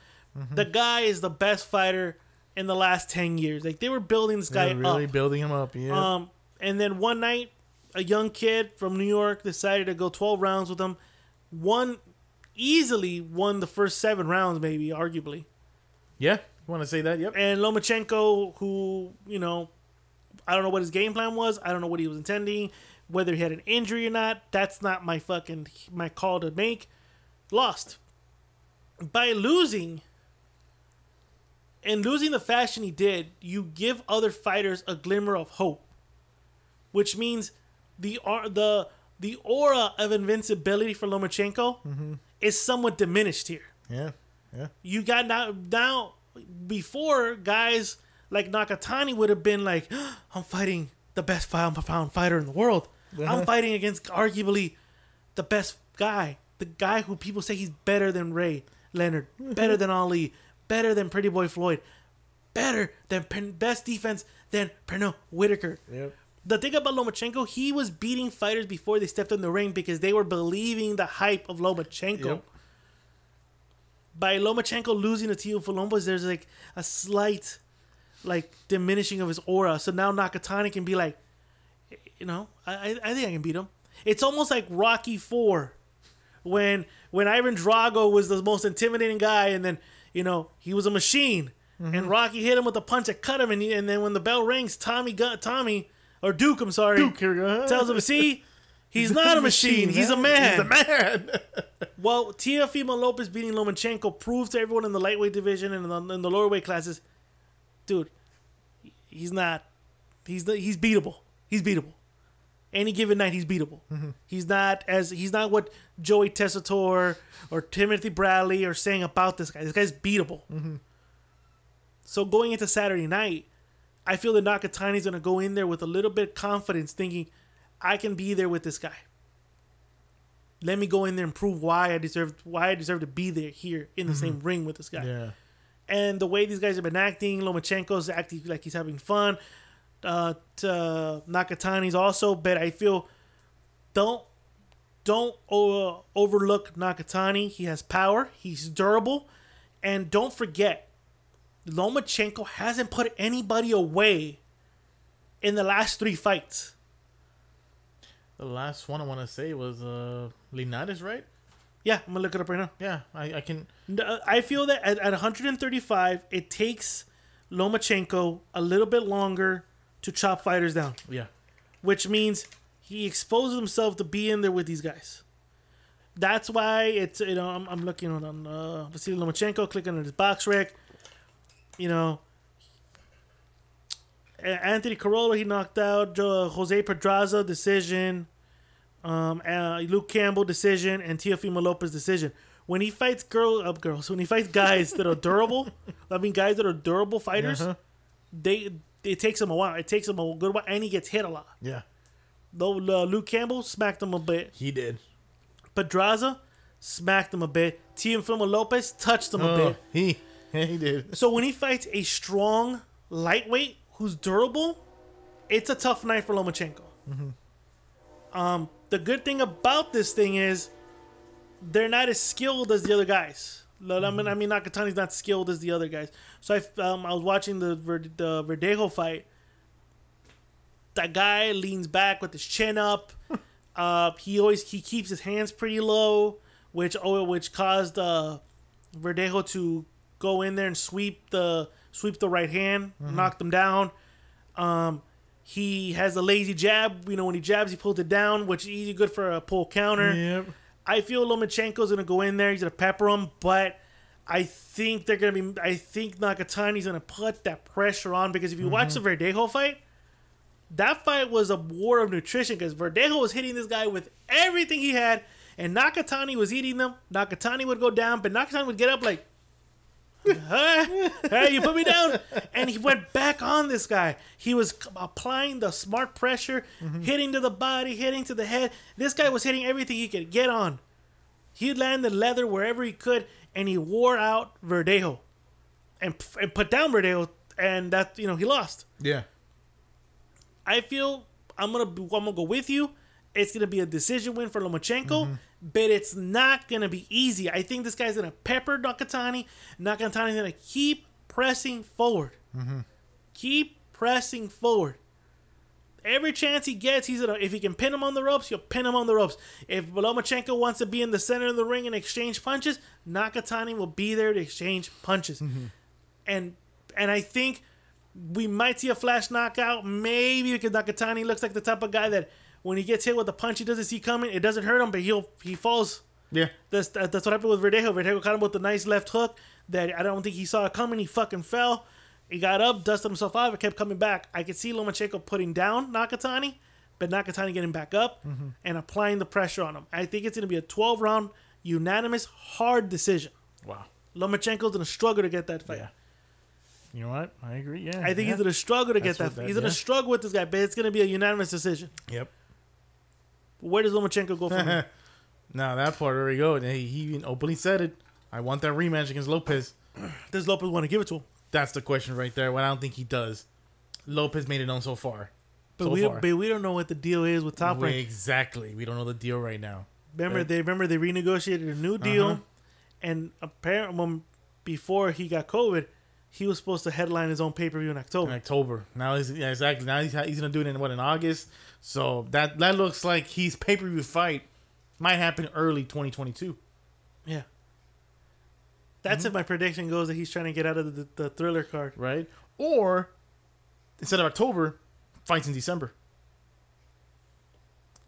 The guy is the best fighter in the last 10 years. Like they were building this guy They're really up. building him up. Yeah. Um, and then one night, a young kid from New York decided to go 12 rounds with him. Won easily, won the first seven rounds, maybe arguably. yeah. Want to say that? Yep. And Lomachenko, who you know, I don't know what his game plan was. I don't know what he was intending, whether he had an injury or not. That's not my fucking my call to make. Lost by losing. And losing the fashion he did, you give other fighters a glimmer of hope, which means the the the aura of invincibility for Lomachenko mm-hmm. is somewhat diminished here Yeah. Yeah. you got now now before guys like Nakatani would have been like, I'm fighting the best pound for pound fighter in the world. I'm uh-huh. fighting against arguably the best guy, the guy who people say he's better than Ray Leonard, better than Ali, better than Pretty Boy Floyd, better than Pen- best defense than Pernell Whitaker. Yep. The thing about Lomachenko, he was beating fighters before they stepped in the ring because they were believing the hype of Lomachenko Yep. By Lomachenko losing to Tio Columbus, there's like a slight like diminishing of his aura. So now Nakatani can be like, you know, I I, think I can beat him. It's almost like Rocky Four, when when Ivan Drago was the most intimidating guy, and then you know he was a machine, and Rocky hit him with a punch that cut him, and he, and then when the bell rings, Tommy got Tommy or Duke, I'm sorry, Duke, tells him, see. He's not a machine. He's a man. He's a man. Well, Teofimo Lopez beating Lomachenko proves to everyone in the lightweight division and in the, in the lower weight classes, dude, he's not. He's the, he's beatable. He's beatable. Any given night, he's beatable. Mm-hmm. He's not as he's not what Joey Tessitore or Timothy Bradley are saying about this guy. This guy's beatable. Mm-hmm. So going into Saturday night, I feel that Nakatani's gonna go in there with a little bit of confidence, thinking, I can be there with this guy let me go in there and prove why I deserve why I deserve to be there here in the same ring with this guy. yeah. And the way these guys have been acting, Lomachenko's acting like he's having fun. Uh, uh Nakatani's also, but I feel don't don't uh, overlook Nakatani. He has power. He's durable, and don't forget, Lomachenko hasn't put anybody away in the last three fights. The last one I want to say was uh Linares, right? Yeah, I'm gonna look it up right now. Yeah, I, I can. I feel that at, at 135, it takes Lomachenko a little bit longer to chop fighters down, Yeah. which means he exposes himself to be in there with these guys. That's why it's you know I'm, I'm looking on uh, Vasily Lomachenko, clicking on his box rec. You know, Anthony Crolla he knocked out Jo- Jose Pedraza decision, um, uh, Luke Campbell decision, and Teofimo Lopez decision. When he fights girl up girls, when he fights guys that are durable, I mean guys that are durable fighters, Uh-huh. they it takes him a while. It takes him a good while, and he gets hit a lot. Yeah. Though uh, Luke Campbell smacked him a bit, He did. Pedraza smacked him a bit. Teofimo Lopez touched him a Oh, bit. he he did. So when he fights a strong lightweight who's durable, it's a tough night for Lomachenko. Um, the good thing about this thing is they're not as skilled as the other guys. I mean, I mean, Nakatani's not skilled as the other guys. So I, um, I was watching the the Verdejo fight. That guy leans back with his chin up. Uh, he always he keeps his hands pretty low, which oh, which caused uh, Verdejo to go in there and sweep the sweep the right hand, knock them down. Um, he has a lazy jab. You know, when he jabs, he pulls it down, which is easy good for a pull counter. Yep. I feel Lomachenko's gonna go in there. He's gonna pepper him, but I think they're gonna be. I think Nakatani's gonna put that pressure on because if you watch the mm-hmm. Verdejo fight, that fight was a war of nutrition because Verdejo was hitting this guy with everything he had, and Nakatani was eating them. Nakatani would go down, but Nakatani would get up like, hey, hey, you put me down. And he went back on this guy. He was applying the smart pressure, mm-hmm. hitting to the body, hitting to the head. This guy was hitting everything he could get on. He landed leather wherever he could, and he wore out Verdejo, and, and put down Verdejo, and that you know he lost. Yeah. I feel I'm gonna I'm gonna go with you. It's gonna be a decision win for Lomachenko, mm-hmm. But it's not gonna be easy. I think this guy's gonna pepper Nakatani. Nakatani's gonna keep pressing forward. Mm-hmm. Keep pressing forward. Every chance he gets, he's gonna. If he can pin him on the ropes, he'll pin him on the ropes. If Lomachenko wants to be in the center of the ring and exchange punches, Nakatani will be there to exchange punches. Mm-hmm. And and I think we might see a flash knockout, maybe because Nakatani looks like the type of guy that when he gets hit with a punch he doesn't see coming, it doesn't hurt him, but he'll he falls. Yeah. That's that- that's what happened with Verdejo. Verdejo caught him with a nice left hook that I don't think he saw coming. He fucking fell. He got up, dusted himself off, and kept coming back. I could see Lomachenko putting down Nakatani, but Nakatani getting back up mm-hmm. and applying the pressure on him. I think it's going to be a 12 round unanimous hard decision. Wow. Lomachenko's going to struggle to get that fight. Yeah. You know what? I agree. Yeah. I think yeah. he's going to struggle to get that. that- he's going to struggle with this guy, but it's going to be a unanimous decision. Yep. Where does Lomachenko go from here? Now that part, there we go. And he, he even openly said it. I want that rematch against Lopez. Does Lopez want to give it to him? That's the question right there. Well, I don't think he does. Lopez made it known so far. But so we far. don't, but we don't know what the deal is with Top Rank. exactly. We don't know the deal right now. Remember they remember they renegotiated a new deal, Uh-huh. and apparently when, before he got COVID, he was supposed to headline his own pay per view in In October. October. Now he's yeah, exactly. Now he's, he's gonna do it in what in August. So that that looks like his pay per view fight might happen early 2022. Yeah, that's Mm-hmm. if my prediction goes that he's trying to get out of the, the thriller card. right? Or instead of October, fights in December.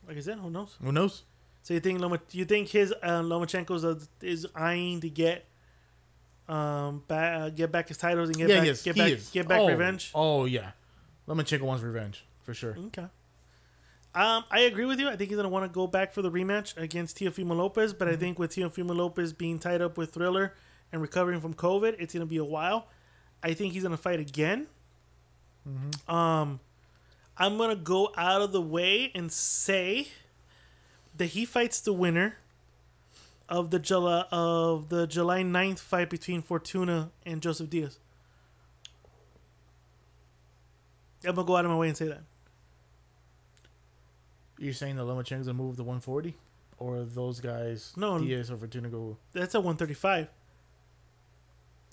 Like I said, who knows? Who knows? So you think Loma, you think his uh, Lomachenko's uh, is eyeing to get um back, uh, get back his titles and get yeah, back he is. get back get back oh, revenge? Oh yeah, Lomachenko wants revenge for sure. Okay. Um, I agree with you. I think he's gonna want to go back for the rematch against Teofimo Lopez, but I think with Teofimo Lopez being tied up with Thriller and recovering from COVID, it's gonna be a while. I think he's gonna fight again. Um, I'm gonna go out of the way and say that he fights the winner of the July of the July 9th fight between Fortuna and Joseph Diaz. I'm gonna go out of my way and say that. You're saying that Lomachenko's gonna move to 140, or those guys? No. Diaz or Fortuna go. That's at 135.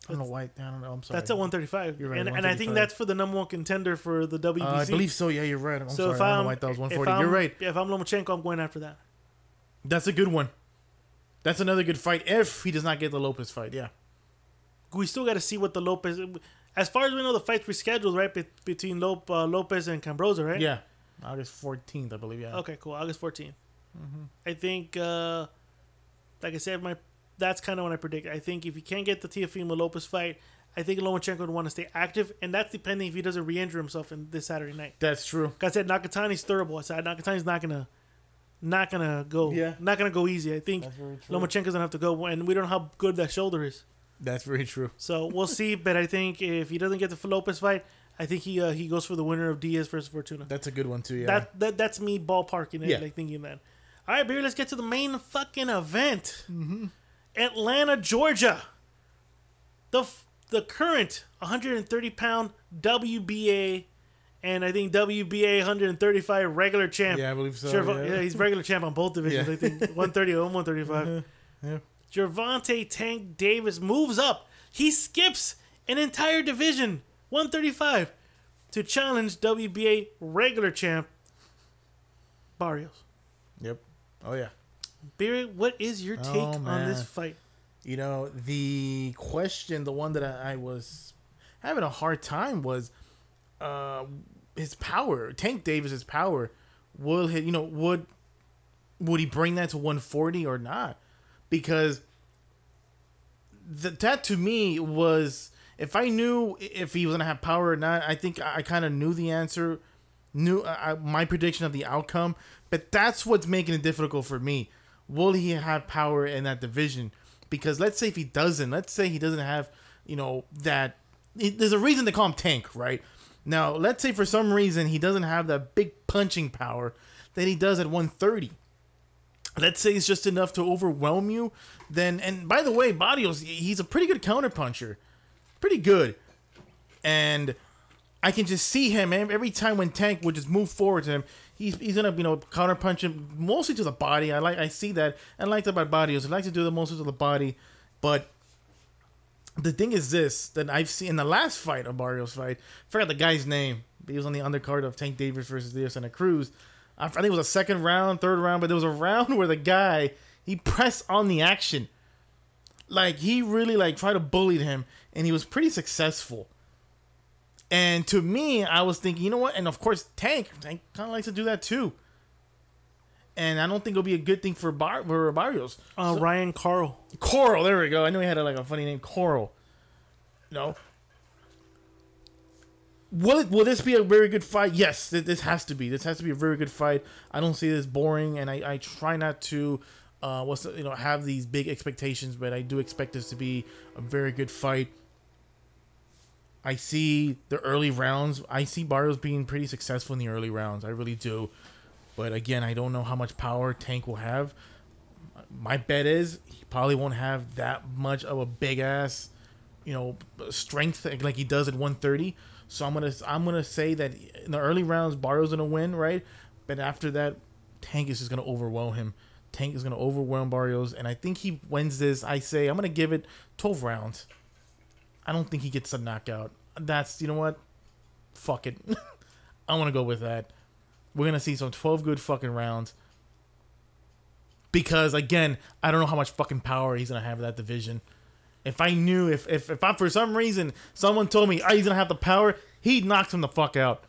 I don't know why. I don't know. I'm sorry. That's at 135. You're right, and, and I think that's for the number one contender for the WBC. Uh, I believe so. Yeah, you're right. I'm so sorry. if I don't I'm, know why it was if 140. I'm- You're right. If I'm Lomachenko, I'm going after that. That's a good one. That's another good fight if he does not get the Lopez fight. Yeah. We still got to see what the Lopez. As far as we know, the fight's rescheduled, right? Be- between Lop, uh, Lopez and Kambosos, right? Yeah. August 14th, I believe. Yeah. Okay, cool. August 14th. Mm-hmm. I think, uh, like I said, my that's kind of what I predict. I think if you can't get the Teofimo Lopez fight, I think Lomachenko would want to stay active, and that's depending if he doesn't re-injure himself in this Saturday night. That's true. Like I said, Nakatani's third. I said Nakatani's not gonna, not gonna go. Yeah. Not gonna go easy. I think That's very true. Lomachenko's gonna have to go, and we don't know how good that shoulder is. That's very true. So we'll see. But I think if he doesn't get the Lopez fight, I think he uh, he goes for the winner of Diaz versus Fortuna. That's a good one too. Yeah. That, that that's me ballparking it, Yeah. like thinking that. All right, Beer, let's get to the main fucking event. Mm-hmm. Atlanta, Georgia. The f- the current 130 pound WBA and I think WBA 135 regular champ. Yeah, I believe so, Gerv- yeah. he's regular champ on both divisions. Yeah. I think 130 and 135. yeah. Gervonta Tank Davis moves up. He skips an entire division, 135, to challenge WBA regular champ Barrios. Yep. Oh yeah. Barry, what is your take Oh, on this fight? You know, the question, the one that I, I was having a hard time was uh, his power. Tank Davis's power. Will he, you know, would would he bring that to 140 or not? Because the, that to me was if I knew if he was gonna have power or not, I think I, kind of knew the answer, knew uh, my prediction of the outcome. But that's what's making it difficult for me. Will he have power in that division? Because let's say if he doesn't, let's say he doesn't have you know, that there's a reason they call him Tank, right? Now, let's say for some reason he doesn't have that big punching power that he does at 130. Let's say it's just enough to overwhelm you. Then, and by the way, Barrios, he's a pretty good counter puncher, pretty good, and I can just see him every time when Tank would just move forward to him. He's, he's gonna you know counter punch him mostly to the body. I like I see that. I like that about Barrios. I like to do the mostly to the body, but the thing is this that I've seen in the last fight of Barrios fight. I forgot the guy's name. He was on the undercard of Tank Davis versus Leo Santa Cruz. I think it was a second round, third round, but there was a round where the guy he pressed on the action, like he really like tried to bully him, and he was pretty successful. And to me, I was thinking, you know what? And of course, Tank, Tank kind of likes to do that too. And I don't think it'll be a good thing for Bar for Barrios. Uh, Ryan Karl. Coral, there we go. I know he had a, like a funny name, Coral. No. Will it, will this be a very good fight? Yes, th- this has to be. This has to be a very good fight. I don't see this boring, and I, I try not to, uh, what's you know, have these big expectations, but I do expect this to be a very good fight. I see the early rounds. I see Barrios being pretty successful in the early rounds. I really do. But again, I don't know how much power Tank will have. My bet is he probably won't have that much of a big ass, you know, strength like he does at 130. So I'm gonna I'm gonna say that in the early rounds, Barrios gonna win, right? But after that, Tank is just gonna overwhelm him. Tank is gonna overwhelm Barrios, and I think he wins this. I say I'm gonna give it 12 rounds. I don't think he gets a knockout. That's you know what? Fuck it. I want to go with that. We're gonna see some 12 good fucking rounds. Because again, I don't know how much fucking power he's gonna have in that division. If I knew, if if if I for some reason someone told me, oh, he's gonna have the power, he knocks him the fuck out.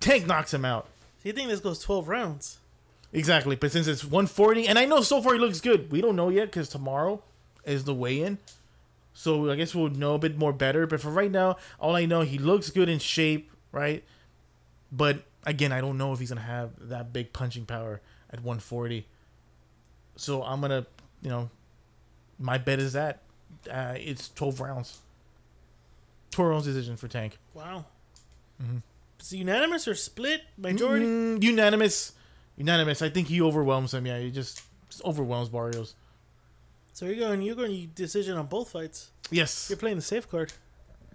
Tank knocks him out. So you think this goes 12 rounds? Exactly, but since it's 140, and I know so far he looks good. We don't know yet because tomorrow is the weigh-in, so I guess we'll know a bit more better. But for right now, all I know he looks good in shape, right? But again, I don't know if he's gonna have that big punching power at 140. So I'm gonna, you know, my bet is that uh, it's 12 rounds. 12 rounds decision for Tank. Wow. Is it unanimous or split majority? Mm, unanimous, unanimous. I think he overwhelms him. Yeah, he just, just overwhelms Barrios. So you're going, you're going decision on both fights. Yes. You're playing the safe card.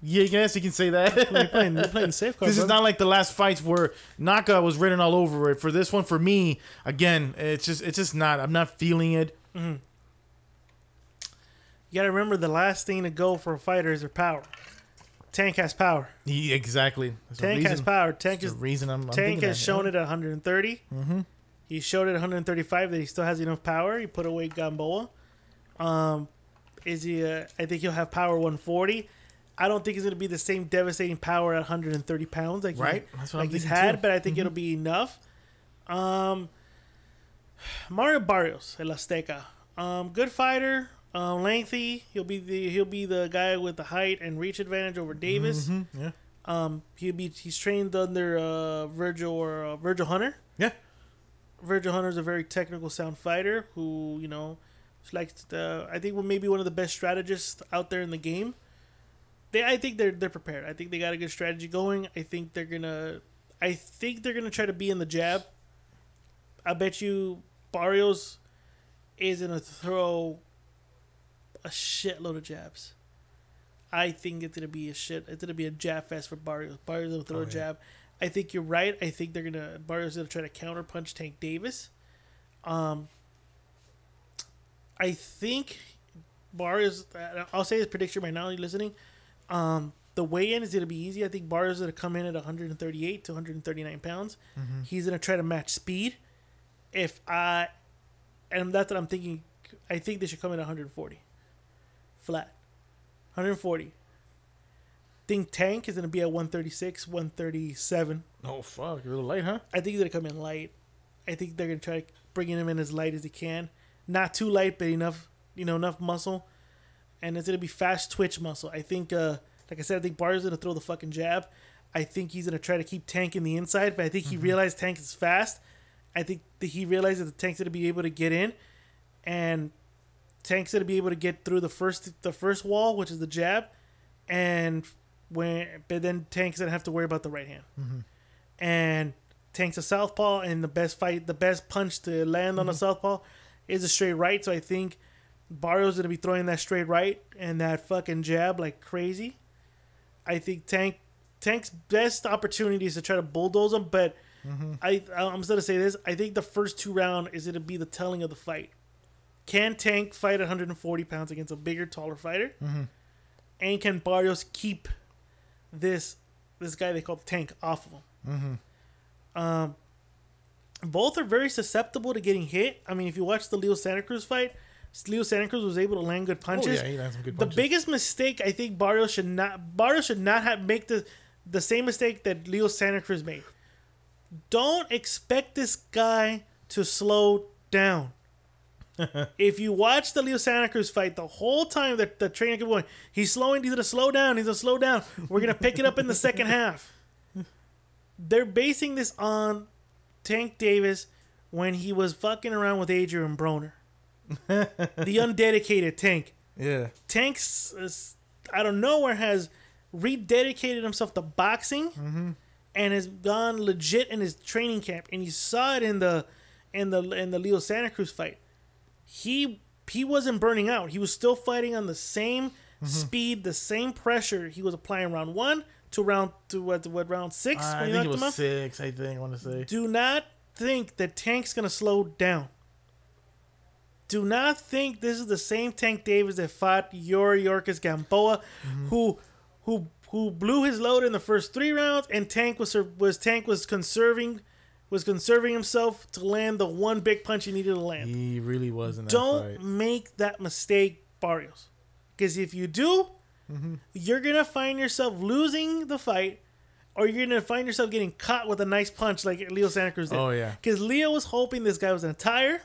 Yeah, yes, you can say that. You're playing, you're playing the safe card. This is not like the last fights where Naka was written all over it. For this one, for me, again, it's just it's just not. I'm not feeling it. Mm-hmm. You gotta remember the last thing to go for a fighter is their power. Tank has power. He, exactly. That's the Tank has power. Tank is the reason I'm. I'm Tank has that, shown yeah. it at 130. Mm-hmm. He showed it at 135 that he still has enough power. He put away Gamboa. Um, is he? Uh, I think he'll have power 140. I don't think he's going to be the same devastating power at 130 pounds like he- Right. That's what like I'm he's had, too. Mm-hmm. but I think it'll be enough. Um, Mario Barrios, El Azteca, um, good fighter, um, lengthy. He'll be the he'll be the guy with the height and reach advantage over Davis. Mm-hmm. Yeah. Um, he'll be he's trained under uh, Virgil or uh, Virgil Hunter. Yeah. Virgil Hunter is a very technical, sound fighter who you know, likes like the I think maybe one of the best strategists out there in the game. They, I think they're they're prepared. I think they got a good strategy going. I think they're gonna, I think they're gonna try to be in the jab. I bet you Barrios is gonna throw a shitload of jabs. I think it's gonna be a shit. It's gonna be a jab fest for Barrios. Barrios will throw Oh, a yeah. jab. I think you're right. I think they're gonna Barrios gonna try to counter punch Tank Davis. Um, I think Barrios. I'll say his prediction right now. You're listening? Um, the weigh-in is gonna be easy. I think Barrios is gonna come in at 138 to 139 pounds. He's gonna try to match speed. If I, and that's what I'm thinking. I think they should come in at 140, flat, 140. Think Tank is gonna be at 136, 137. Oh fuck, you're a little late, huh? I think he's gonna come in light. I think they're gonna try bringing him in as light as he can, not too light, but enough, you know, enough muscle, and it's gonna be fast twitch muscle. I think, uh, like I said, I think Bar's gonna throw the fucking jab. I think he's gonna try to keep Tank in the inside, but I think he realized Tank is fast. I think that he realized that the Tank's gonna be able to get in, and Tank's gonna be able to get through the first the first wall, which is the jab, and when but then Tank's gonna have to worry about the right hand, mm-hmm. and Tank's a southpaw, and the best fight, the best punch to land on a mm-hmm. southpaw is a straight right. So I think Barrios gonna be throwing that straight right and that fucking jab like crazy. I think Tank Tank's best opportunity is to try to bulldoze him, but mm-hmm. I I'm just gonna say this. I think the first two round is gonna be the telling of the fight. Can Tank fight 140 pounds against a bigger, taller fighter? And can Barrios keep this this guy they call the Tank off of him? Um, both are very susceptible to getting hit. I mean, if you watch the Leo Santa Cruz fight, Leo Santa Cruz was able to land good punches. Oh, yeah, he landed some good punches. the biggest mistake I think Barrios should not Barrios should not have make the the same mistake that Leo Santa Cruz made. Don't expect this guy to slow down. if you watch the Leo Santa Cruz fight, the whole time that the trainer kept going, he's slowing, he's gonna slow down, he's gonna slow down. We're gonna pick it up in the second half. They're basing this on Tank Davis when he was fucking around with Adrian Broner. the undedicated Tank. Yeah. Tank's uh, out of nowhere has rededicated himself to boxing and has gone legit in his training camp and you saw it in the in the in the Leo Santa Cruz fight. He he wasn't burning out. He was still fighting on the same mm-hmm. speed, the same pressure he was applying round 1 to round to what what round 6 uh, I when you think it was six. I think I want to say. Do not think that Tank's gonna slow down. Do not think this is the same Tank Davis that fought Yuriorkis Gamboa, mm-hmm. who who who blew his load in the first three rounds, and Tank was was Tank was conserving was conserving himself to land the one big punch he needed to land. He really was in that Don't make that mistake, Barrios, because if you do, mm-hmm. you're gonna find yourself losing the fight, or you're gonna find yourself getting caught with a nice punch like Leo Santa Cruz did. Oh, yeah. because Leo was hoping this guy was gonna tire,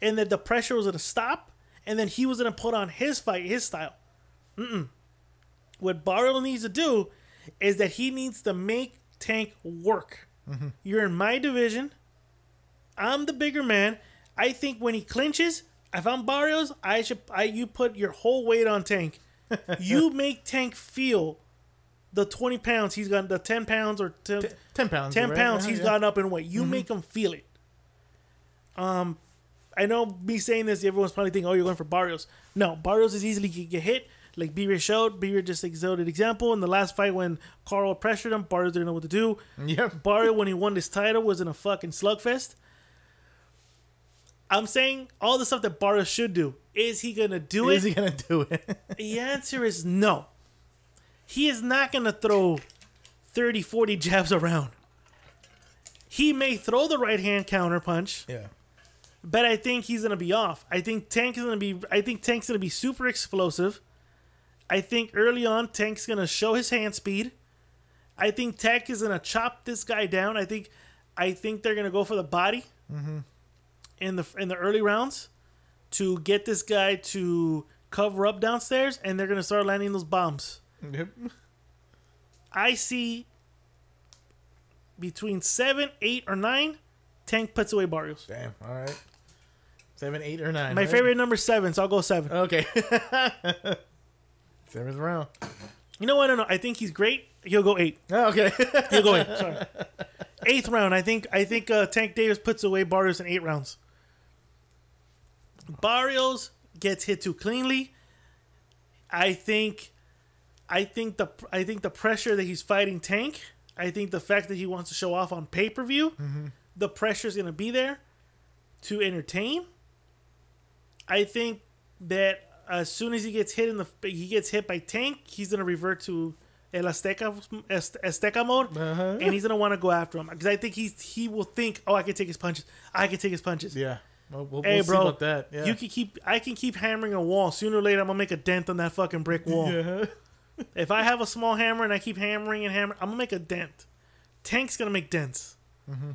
and that the pressure was gonna stop, and then he was gonna put on his fight, his style. Mm-mm. What Barrios needs to do is that he needs to make Tank work. You're in my division. I'm the bigger man. I think when he clinches, if I'm Barrios, I should I you put your whole weight on Tank. you make Tank feel the 20 pounds he's got, the 10 pounds or 10, 10 pounds. 10 right? pounds Yeah, he's yeah. gotten up in weight. You make him feel it. Um, I know me saying this, everyone's probably thinking, "Oh, you're going for Barrios." No, Barrios is easily get hit. Like B-Ray showed, B-Ray just exoded example in the last fight when Karl pressured him. Barrios didn't know what to do. Yeah. Barrio, when he won this title, was in a fucking slugfest. I'm saying all the stuff that Barrio should do. Is he gonna do Is it? he gonna do it? The answer is no. He is not gonna throw 30, 40 jabs around. He may throw the right hand counter punch, yeah. but I think he's gonna be off. I think Tank is gonna be. I think Tank's gonna be super explosive. I think early on Tank's gonna show his hand speed. I think Tech is gonna chop this guy down. I think, I think they're gonna go for the body mm-hmm. in the in the early rounds to get this guy to cover up downstairs, and they're gonna start landing those bombs. Yep. I see between seven, eight, or nine. Tank puts away Barrios. Damn. All right. Seven, eight, or nine. My right? favorite number seven, so I'll go seven. Okay. Seventh round. You know what? I don't know. I think he's great. He'll go eight. Oh, okay. He'll go eight. Sorry. Eighth round. I think. I think uh, Tank Davis puts away Barrios in eight rounds. Barrios gets hit too cleanly. I think. I think the I think the pressure that he's fighting Tank. I think the fact that he wants to show off on pay per view, the pressure is going to be there to entertain. I think that as soon as he gets hit in the he gets hit by Tank, he's going to revert to El Azteca Az- Azteca mode, uh-huh. and he's going to want to go after him because I think he's he will think, oh, I can take his punches, I can take his punches. yeah. We'll, we'll, Hey, we'll bro, about that. Yeah. you can keep. I can keep hammering a wall. Sooner or later, I'm gonna make a dent on that fucking brick wall. Yeah. If I have a small hammer and I keep hammering and hammering, I'm gonna make a dent. Tank's gonna make dents. Mm-hmm.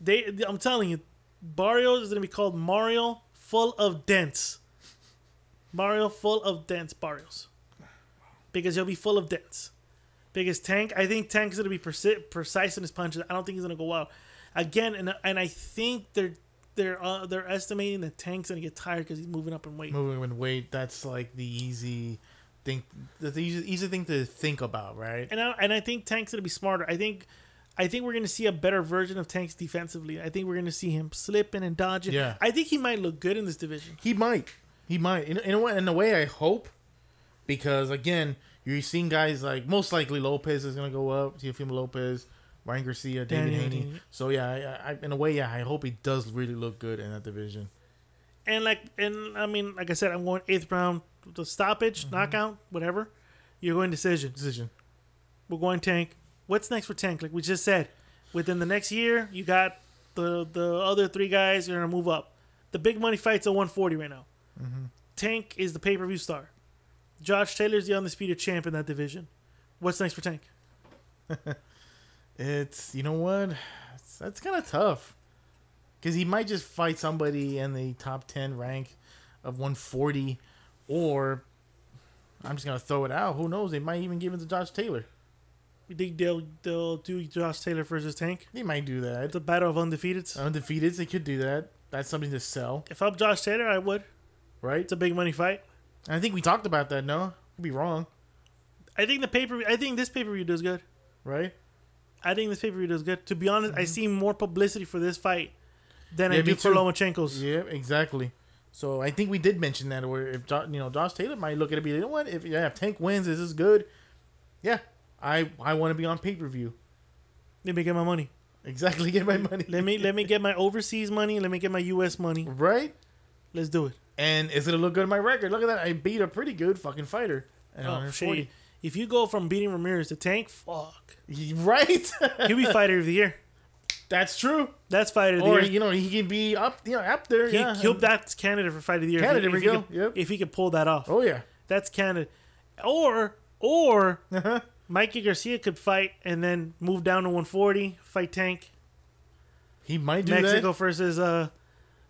They, I'm telling you, Barrios is gonna be called Mario full of dents. Mario full of dents, Barrios, because he'll be full of dents. Because Tank, I think Tank's gonna be preci- precise in his punches. I don't think he's gonna go out again, and and I think they're they're uh, they're estimating that Tank's gonna get tired because he's moving up in weight. Moving in weight, that's like the easy thing, the easy, easy thing to think about, right? And I, and I think Tank's gonna be smarter. I think I think we're gonna see a better version of Tanks defensively. I think we're gonna see him slipping and dodging. Yeah. I think he might look good in this division. He might. He might. In, in a way, in a way, I hope, because again, you're seeing guys like most likely Lopez is gonna go up. Teofimo Lopez, Ryan Garcia, David Daniel Haney. So yeah, I, I, in a way, yeah, I hope he does really look good in that division. And like and I mean, like I said, I'm going eighth round, the stoppage, Mm-hmm. knockout, whatever. You're going decision. Decision. We're going Tank. What's next for Tank? Like we just said, within the next year, you got the the other three guys are gonna move up. The big money fights at 140 right now. Tank is the pay per view star. Josh Taylor's the undisputed champ in that division. What's next for Tank? It's you know what, it's, that's kind of tough, because he might just fight somebody in the top ten rank of 140, or I'm just gonna throw it out. Who knows? They might even give it to Josh Taylor. You think they'll they'll do Josh Taylor versus Tank? They might do that. The battle of undefeateds. Undefeated, they could do that. That's something to sell, If I'm Josh Taylor, I would. Right? It's a big money fight. And I think we talked about that. No, could be wrong, I think the pay per I think this pay per view does good. right? I think this pay per view does good. To be honest, I see more publicity for this fight than I Mm-hmm. Do for. Lomachenko's. Yeah, exactly. So I think we did mention that, where if Jo- you know Josh Taylor might look at it, be like, you know what? If yeah, if Tank wins, this is good. Yeah, I I want to be on pay per view. Let me get my money. Exactly, get my money. Let me let me get my overseas money. Let me get my U.S. money. right. Let's do it. And it's gonna look good in my record. Look at that. I beat a pretty good fucking fighter. at Oh, 140. shit. If you go from beating Ramirez to Tank, fuck, Right. he'll be fighter of the year. That's true. That's fighter of the Or year. you know he can be up, you know, up there. He, yeah. he'll, that's Canada for fighter of the year. if Canada, he- if we go. could- Yep. If he could pull that off, Oh yeah. that's Canada. Or or Uh-huh. Mikey Garcia could fight and then move down to 140, fight Tank. He might do Mexico that. versus uh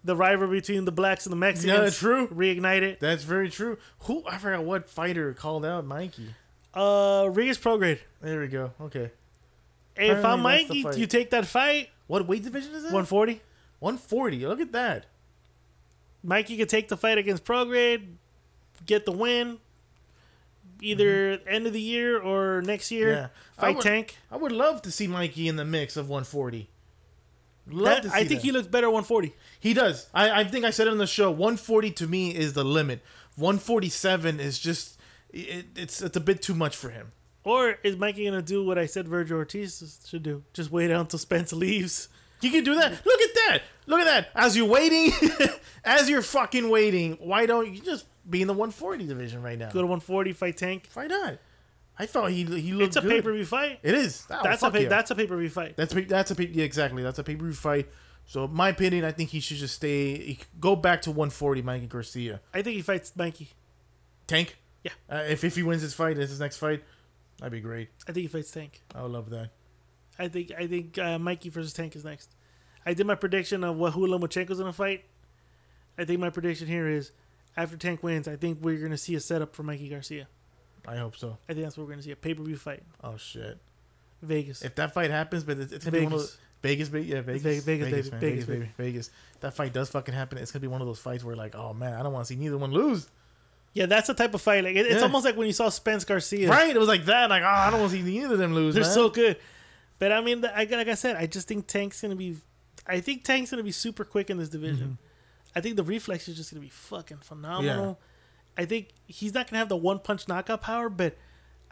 the rivalry between the blacks and the Mexicans. Yeah, true. Reignite it. That's very true. Who I forgot what fighter called out Mikey. Uh, Regis Prograis. There we go. Okay. Hey, if I'm that's Mikey, you take that fight. What weight division is it? 140. 140. Look at that. Mikey could take the fight against Prograis, get the win. Either end of the year or next year. Mm-hmm. Yeah. I Fight would- Tank. I would love to see Mikey in the mix of 140. Love That- to see I think that. he looks better 140. He does. I, I think I said it on the show. 140 to me is the limit. 147 is just it, it's it's a bit too much for him. Or is Mikey gonna do what I said Vergil Ortiz should do? Just wait out until Spence leaves. You can do that. Look at that. Look at that. As you're waiting, as you're fucking waiting, why don't you just be in the 140 division right now? Go to 140, fight Tank. Why not? I thought he he looked It's a pay per view fight. It is. Oh, that's a pay, yeah. that's a pay per view fight. That's a, that's a pay- yeah, exactly. That's a pay per view fight. So, my opinion, I think he should just stay. Go back to 140, Mikey Garcia. I think he fights Mikey. Tank. Yeah. Uh, if if he wins his fight, this his next fight, that'd be great. I think he fights Tank. I would love that. I think I think uh, Mikey versus Tank is next. I did my prediction of what who Lomachenko's gonna fight. I think my prediction here is after Tank wins, I think we're gonna see a setup for Mikey Garcia. I hope so. I think that's what we're gonna see a pay per view fight. Oh shit! Vegas. If that fight happens, but it's, it's gonna be one of Vegas. those, Vegas, ba- yeah, Vegas, Vegas, Vegas, baby, Vegas, Vegas, baby, Vegas. That fight does fucking happen. It's gonna be one of those fights where like, oh man, I don't want to see neither one lose. yeah, that's the type of fight. Like it, it's Yeah. almost like when you saw Spence Garcia. Right? It was like that. Like, oh, I don't want to see neither of them lose. They're man. so good. But I mean, the- I, like I said, I just think Tank's gonna be. I think Tank's gonna be super quick in this division. Mm-hmm. I think the reflex is just gonna be fucking phenomenal. I think he's not gonna have the one punch knockout power, but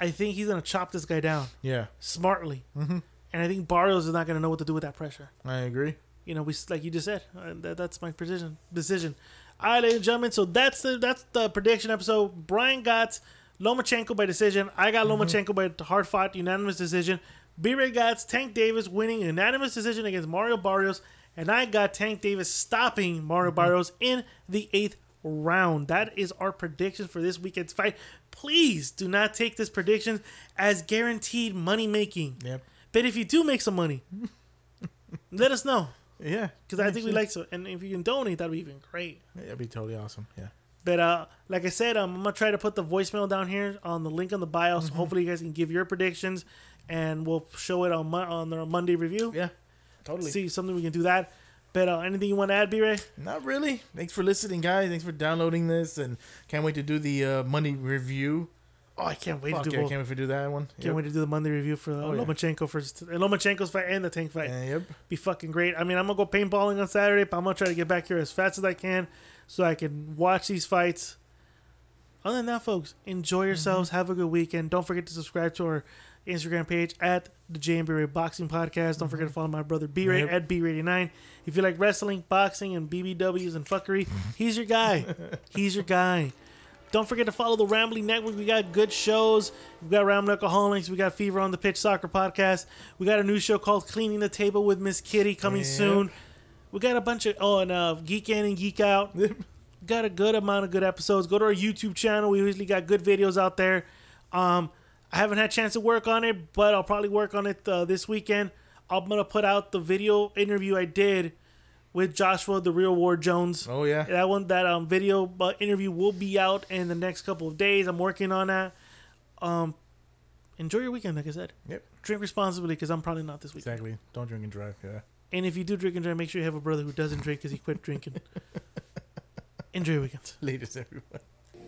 I think he's gonna chop this guy down yeah, smartly. Mm-hmm. And I think Barrios is not gonna know what to do with that pressure. I agree. You know, we like you just said, uh, that, that's my precision decision. All right, ladies and gentlemen. So that's the that's the prediction episode. Brian got Lomachenko by decision. I got Lomachenko by hard fought unanimous decision. B Ray got Tank Davis winning unanimous decision against Mario Barrios, and I got Tank Davis stopping Mario Barrios in the eighth round. That is our prediction for this weekend's fight. Please do not take this prediction as guaranteed money making. Yep. But if you do make some money, let us know Yeah, because I think we like so. And if you can donate, that'd be even great. That'd be totally awesome. Yeah. But uh, like I said, um, I'm gonna try to put the voicemail down here on the link on the bio. So hopefully you guys can give your predictions, and we'll show it on Mo- on the Monday review. Yeah. Totally. See something we can do that. But uh, anything you want to add, B Ray? Not really. Thanks for listening, guys. Thanks for downloading this, and can't wait to do the uh, money review. Oh, I can't wait Fuck to do. yeah, can't wait to do that one. Can't wait to do the Monday review for uh, Oh, yeah. Lomachenko first, and Lomachenko's fight and the Tank fight. Yeah, yep. Be fucking great. I mean, I'm gonna go paintballing on Saturday, but I'm gonna try to get back here as fast as I can so I can watch these fights. Other than that, folks, enjoy yourselves. Have a good weekend. Don't forget to subscribe to our Instagram page at the J and B Ray Boxing Podcast. Don't forget to follow my brother B Ray Yep. at B Ray Nine. If you like wrestling, boxing, and BBWs and fuckery, he's your guy. he's your guy. Don't forget to follow the Rambling Network. We got good shows. We got Rambling Alcoholics. We got Fever on the Pitch Soccer Podcast. We got a new show called Cleaning the Table with Miss Kitty coming Yep. soon. We got a bunch of oh and uh, Geek In and Geek Out. got a good amount of good episodes. Go to our YouTube channel. We usually got good videos out there. Um, I haven't had a chance to work on it, but I'll probably work on it uh, this weekend. I'm gonna put out the video interview I did with Joshua, the real Ward Jones. Oh, yeah. that one that um video uh, interview will be out in the next couple of days. I'm working on that. Um, enjoy your weekend, like I said. Yep. Drink responsibly because I'm probably not this weekend. Exactly. Don't drink and drive. Yeah. And if you do drink and drive, make sure you have a brother who doesn't drink because he quit drinking. enjoy your weekend. Ladies, everyone.